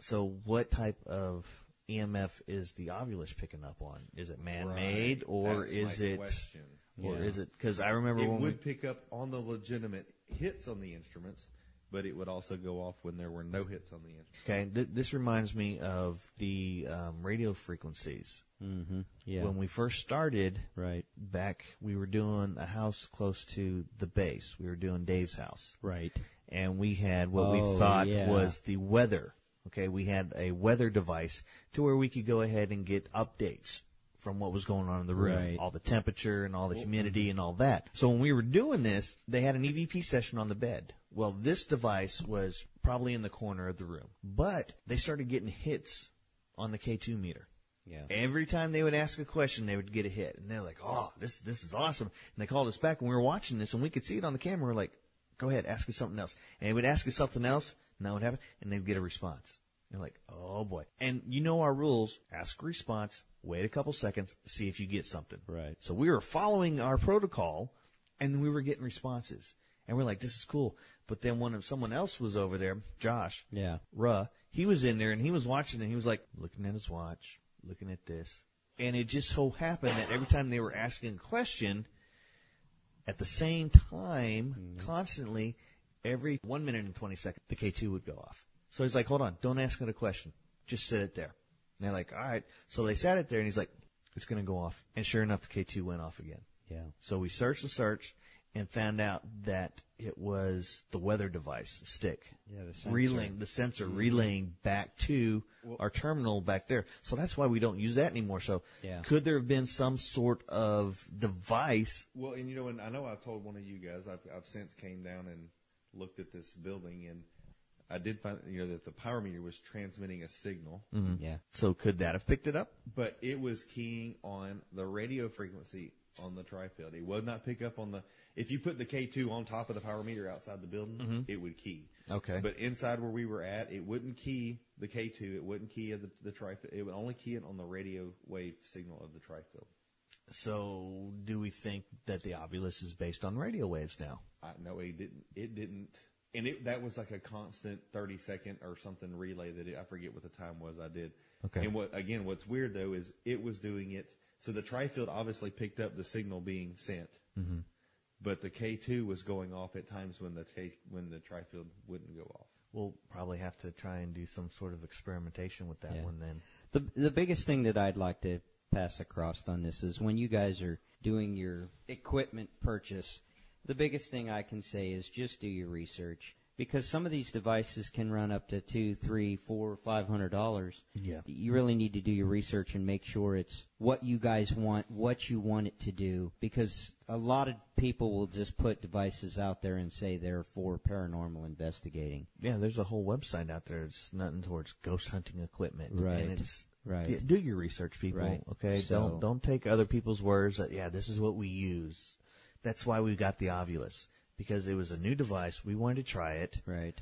So what type of EMF is the Ovilus picking up on? Is it man-made Right. or is it question. or Yeah. is it? Because I remember It when we would pick up on the legitimate hits on the instruments, but it would also go off when there were no hits on the instruments. Okay, th- this reminds me of the um, radio frequencies. Mm-hmm. Yeah. When we first started, right. back, we were doing a house close to the base. We were doing Dave's house, Right. and we had what Oh, we thought yeah. was the weather. Okay, we had a weather device to where we could go ahead and get updates from what was going on in the room, Right. all the temperature and all the humidity mm-hmm. and all that. So when we were doing this, they had an EVP session on the bed. Well, this device was probably in the corner of the room, but they started getting hits on the K2 meter. Yeah. Every time they would ask a question, they would get a hit, and they're like, "Oh, this this is awesome!" And they called us back, and we were watching this, and we could see it on the camera. We're like, "Go ahead, ask us something else." And they would ask us something else, and that would happen, and they'd get a response. You're like, "Oh boy!" And you know our rules: ask a response, wait a couple seconds, see if you get something. Right. So we were following our protocol, and we were getting responses, and we're like, "This is cool." But then when someone else was over there, Josh, Yeah. Ruh, he was in there and he was watching and he was like looking at his watch, looking at this. And it just so happened that every time they were asking a question, at the same time, mm-hmm. constantly, every one minute and 20 seconds, the K2 would go off. So he's like, hold on, don't ask it a question. Just sit it there. And they're like, all right. So they sat it there and he's like, it's going to go off. And sure enough, the K2 went off again. Yeah. So we searched and searched and found out that it was the weather device, stick. Yeah, the sensor. Relaying, the sensor mm-hmm. relaying back to our terminal back there. So that's why we don't use that anymore. So Yeah. could there have been some sort of device? Well, and you know, and I know I've told one of you guys. I've, I've since came down and looked at this building, and I did find you know that the power meter was transmitting a signal, mm-hmm. Yeah. So could that have picked it up? but it was keying on the radio frequency on the trifield. It would not pick up on the. If you put the K2 on top of the power meter outside the building, mm-hmm. it would key. Okay. But inside where we were at, it wouldn't key the K2. It wouldn't key the, the trifield. It would only key it on the radio wave signal of the trifield. So do we think that the Ovilus is based on radio waves now? I no, it didn't. It didn't. And it, that was like a constant thirty second or something relay that it, I forget what the time was. I did. Okay. And what again? What's weird though is it was doing it. So the trifield obviously picked up the signal being sent, Mm-hmm. but the K two was going off at times when the K, when the trifield wouldn't go off. We'll probably have to try and do some sort of experimentation with that Yeah. one then. The the biggest thing that I'd like to pass across on this is when you guys are doing your equipment purchase, the biggest thing I can say is just do your research because some of these devices can run up to two, three, four, five hundred dollars. Yeah. You really need to do your research and make sure it's what you guys want, what you want it to do, because a lot of people will just put devices out there and say they're for paranormal investigating. Yeah, there's a whole website out there. It's nothing towards ghost hunting equipment. Right. And it's Right. Yeah, do your research, people. Right. Okay. So- don't don't take other people's words that yeah, this is what we use. That's why we got the Ovilus because it was a new device. We wanted to try it. Right.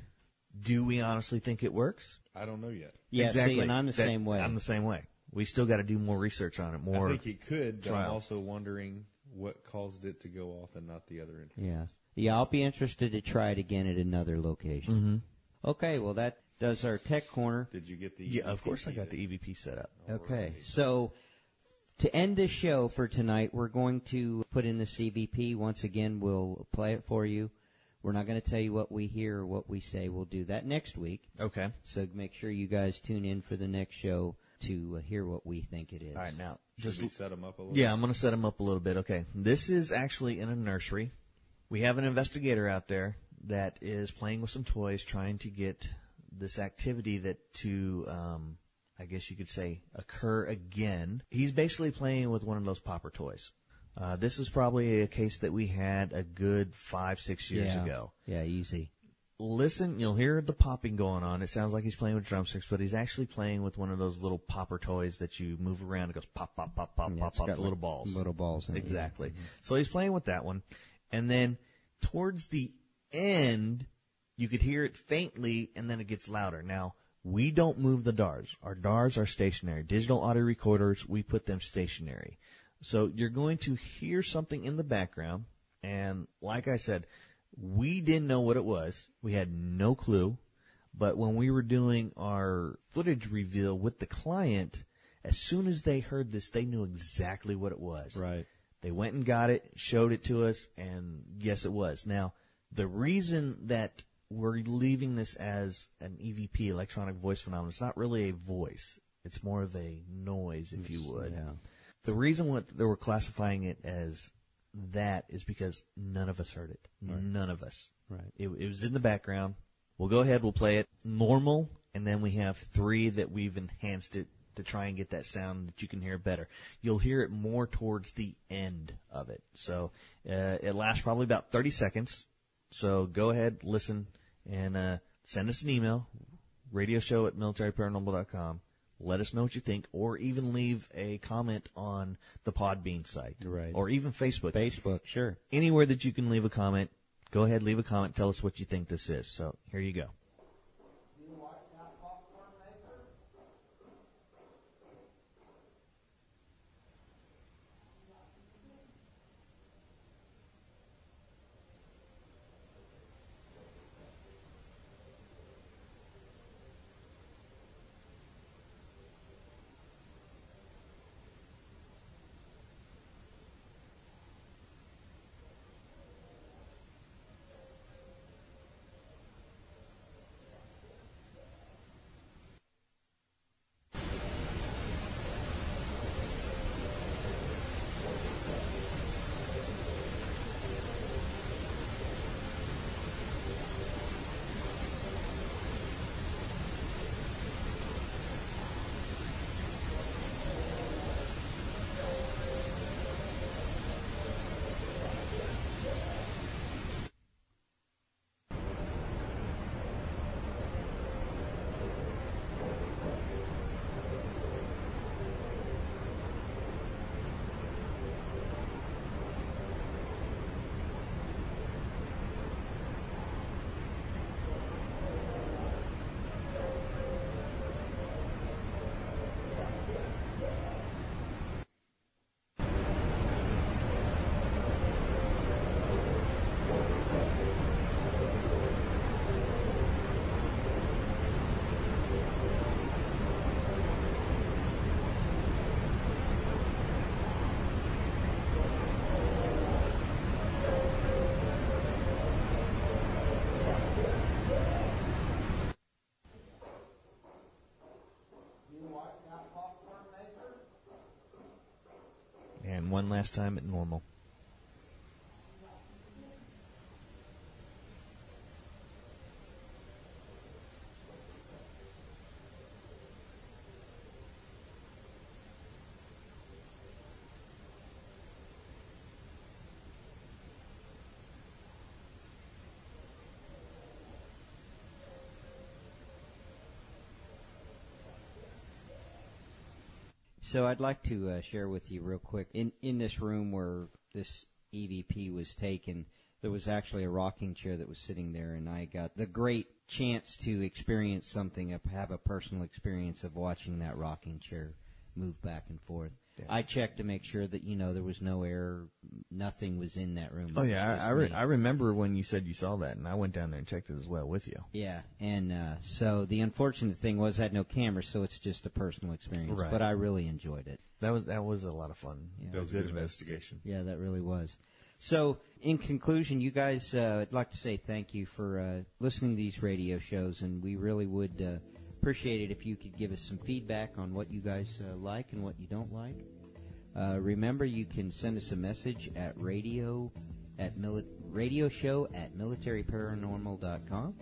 Do we honestly think it works? I don't know yet. Yeah, exactly. see, and I'm the That- same way. I'm the same way. We still got to do more research on it. More. I think it could, but I'm also wondering what caused it to go off and not the other end. Yeah. Yeah, I'll be interested to try it again at another location. Mm-hmm. Okay, well that does our tech corner. Did you get the? yeah, of course I got the EVP set up. Okay, so to end this show for tonight, we're going to put in the EVP. Once again, we'll play it for you. We're not going to tell you what we hear or what we say. We'll do that next week. Okay. So make sure you guys tune in for the next show to uh, hear what we think it is. All right. Now, Should just we set them up a little? Yeah, I'm going to set them up a little bit. Okay. This is actually in a nursery. we have an investigator out there that is playing with some toys, trying to get this activity that to, um, I guess you could say, occur again. He's basically playing with one of those popper toys. Uh, this is probably a case that we had a good five, six years yeah. ago. Yeah, easy. Listen, you'll hear the popping going on. It sounds like he's playing with drumsticks, but he's actually playing with one of those little popper toys that you move around. It goes pop, pop, pop, pop, Yeah, pop, it's pop, got the like little balls. Little balls. In it, yeah. Exactly. So he's playing with that one. And then towards the end, you could hear it faintly and then it gets louder. Now, we don't move the DARs. Our DARs are stationary. Digital audio recorders, we put them stationary. So you're going to hear something in the background. And like I said, we didn't know what it was. We had no clue. But when we were doing our footage reveal with the client, as soon as they heard this, they knew exactly what it was. Right. They went and got it, showed it to us, and yes, it was. Now, the reason that we're leaving this as an EVP, electronic voice phenomenon, it's not really a voice. It's more of a noise, if you would. Yeah. The reason what they were classifying it as that is because none of us heard it. None of us. Right. It, it was in the background. We'll go ahead. We'll play it normal, and then we have three that we've enhanced it to try and get that sound that you can hear better. You'll hear it more towards the end of it. So uh, it lasts probably about 30 seconds. So go ahead, listen, and uh, send us an email, radio show at militaryparanormal.com. Let us know what you think, or even leave a comment on the Podbean site, Right. or even Facebook. Facebook, sure. Anywhere that you can leave a comment, go ahead, leave a comment. Tell us what you think this is. So here you go. One last time at normal. So I'd like to uh, share with you real quick. In in this room where this EVP was taken, there was actually a rocking chair that was sitting there, and I got the great chance to experience something, have a personal experience of watching that rocking chair move back and forth. I checked to make sure that you know there was no error, nothing was in that room. Oh yeah, I I, re- I remember when you said you saw that, and I went down there and checked it as well with you. Yeah, and uh, so the unfortunate thing was I had no camera, so it's just a personal experience. Right. But I really enjoyed it. That was that was a lot of fun. Yeah. That was a good investigation. Yeah, that really was. So, in conclusion, you guys, uh, I'd like to say thank you for uh, listening to these radio shows, and we really would uh, appreciate it if you could give us some feedback on what you guys uh, like and what you don't like. Uh, remember, you can send us a message at radio at mili- radio show at militaryparanormal.com.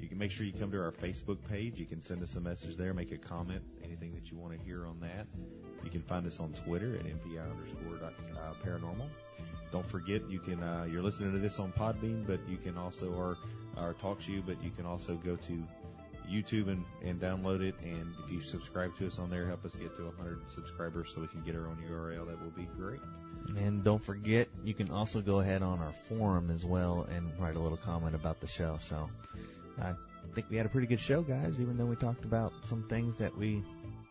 You can make sure you come to our Facebook page. You can send us a message there, make a comment, anything that you want to hear on that. You can find us on Twitter at MPI underscore dot, uh, paranormal. Don't forget, you can, uh, you're listening to this on Podbean, but you can also, or, or talk to you, but you can also go to YouTube and, and download it. And if you subscribe to us on there, help us get to 100 subscribers so we can get our own URL. That will be great. And don't forget, you can also go ahead on our forum as well and write a little comment about the show. So I think we had a pretty good show, guys, even though we talked about some things that we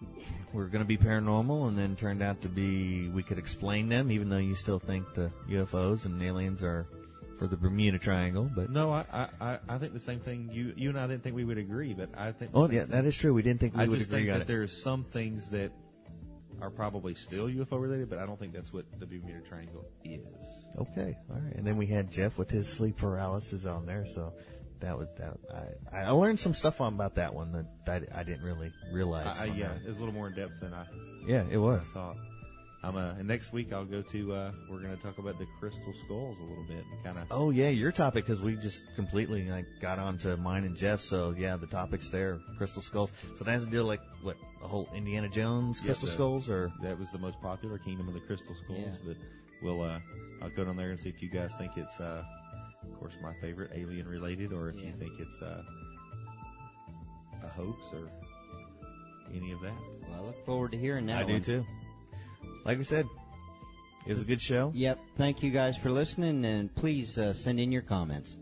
were going to be paranormal and then turned out to be, we could explain them, even though you still think the UFOs and aliens are for the Bermuda Triangle. But No, I, I, I- I think the same thing. You, you and I didn't think we would agree, but I think. oh, yeah, thing. that is true. We didn't think we I would just agree think on that there's some things that are probably still UFO related, but I don't think that's what the Bermuda Triangle is. Okay, all right. And then we had Jeff with his sleep paralysis on there, so that was that. I, I learned some stuff on about that one that I, I didn't really realize. I, I, yeah, that. it was a little more in depth than I, yeah, it was. I thought. I'm uh, and next week I'll go to. Uh, we're going to talk about the crystal skulls a little bit and kind of. Oh yeah, your topic because we just completely like got onto mine and Jeff. So yeah, the topics there, crystal skulls. So that has to do like what a whole Indiana Jones Yeah, crystal the- skulls or That was the most popular Kingdom of the Crystal Skulls, Yeah. but we'll. Uh, I'll go down there and see if you guys think it's. Uh, of course, my favorite alien related, or if you think it's uh, a hoax or any of that. Well, I look forward to hearing that I do too. Like we said, it was a good show. Yep. Thank you guys for listening, and please uh, send in your comments.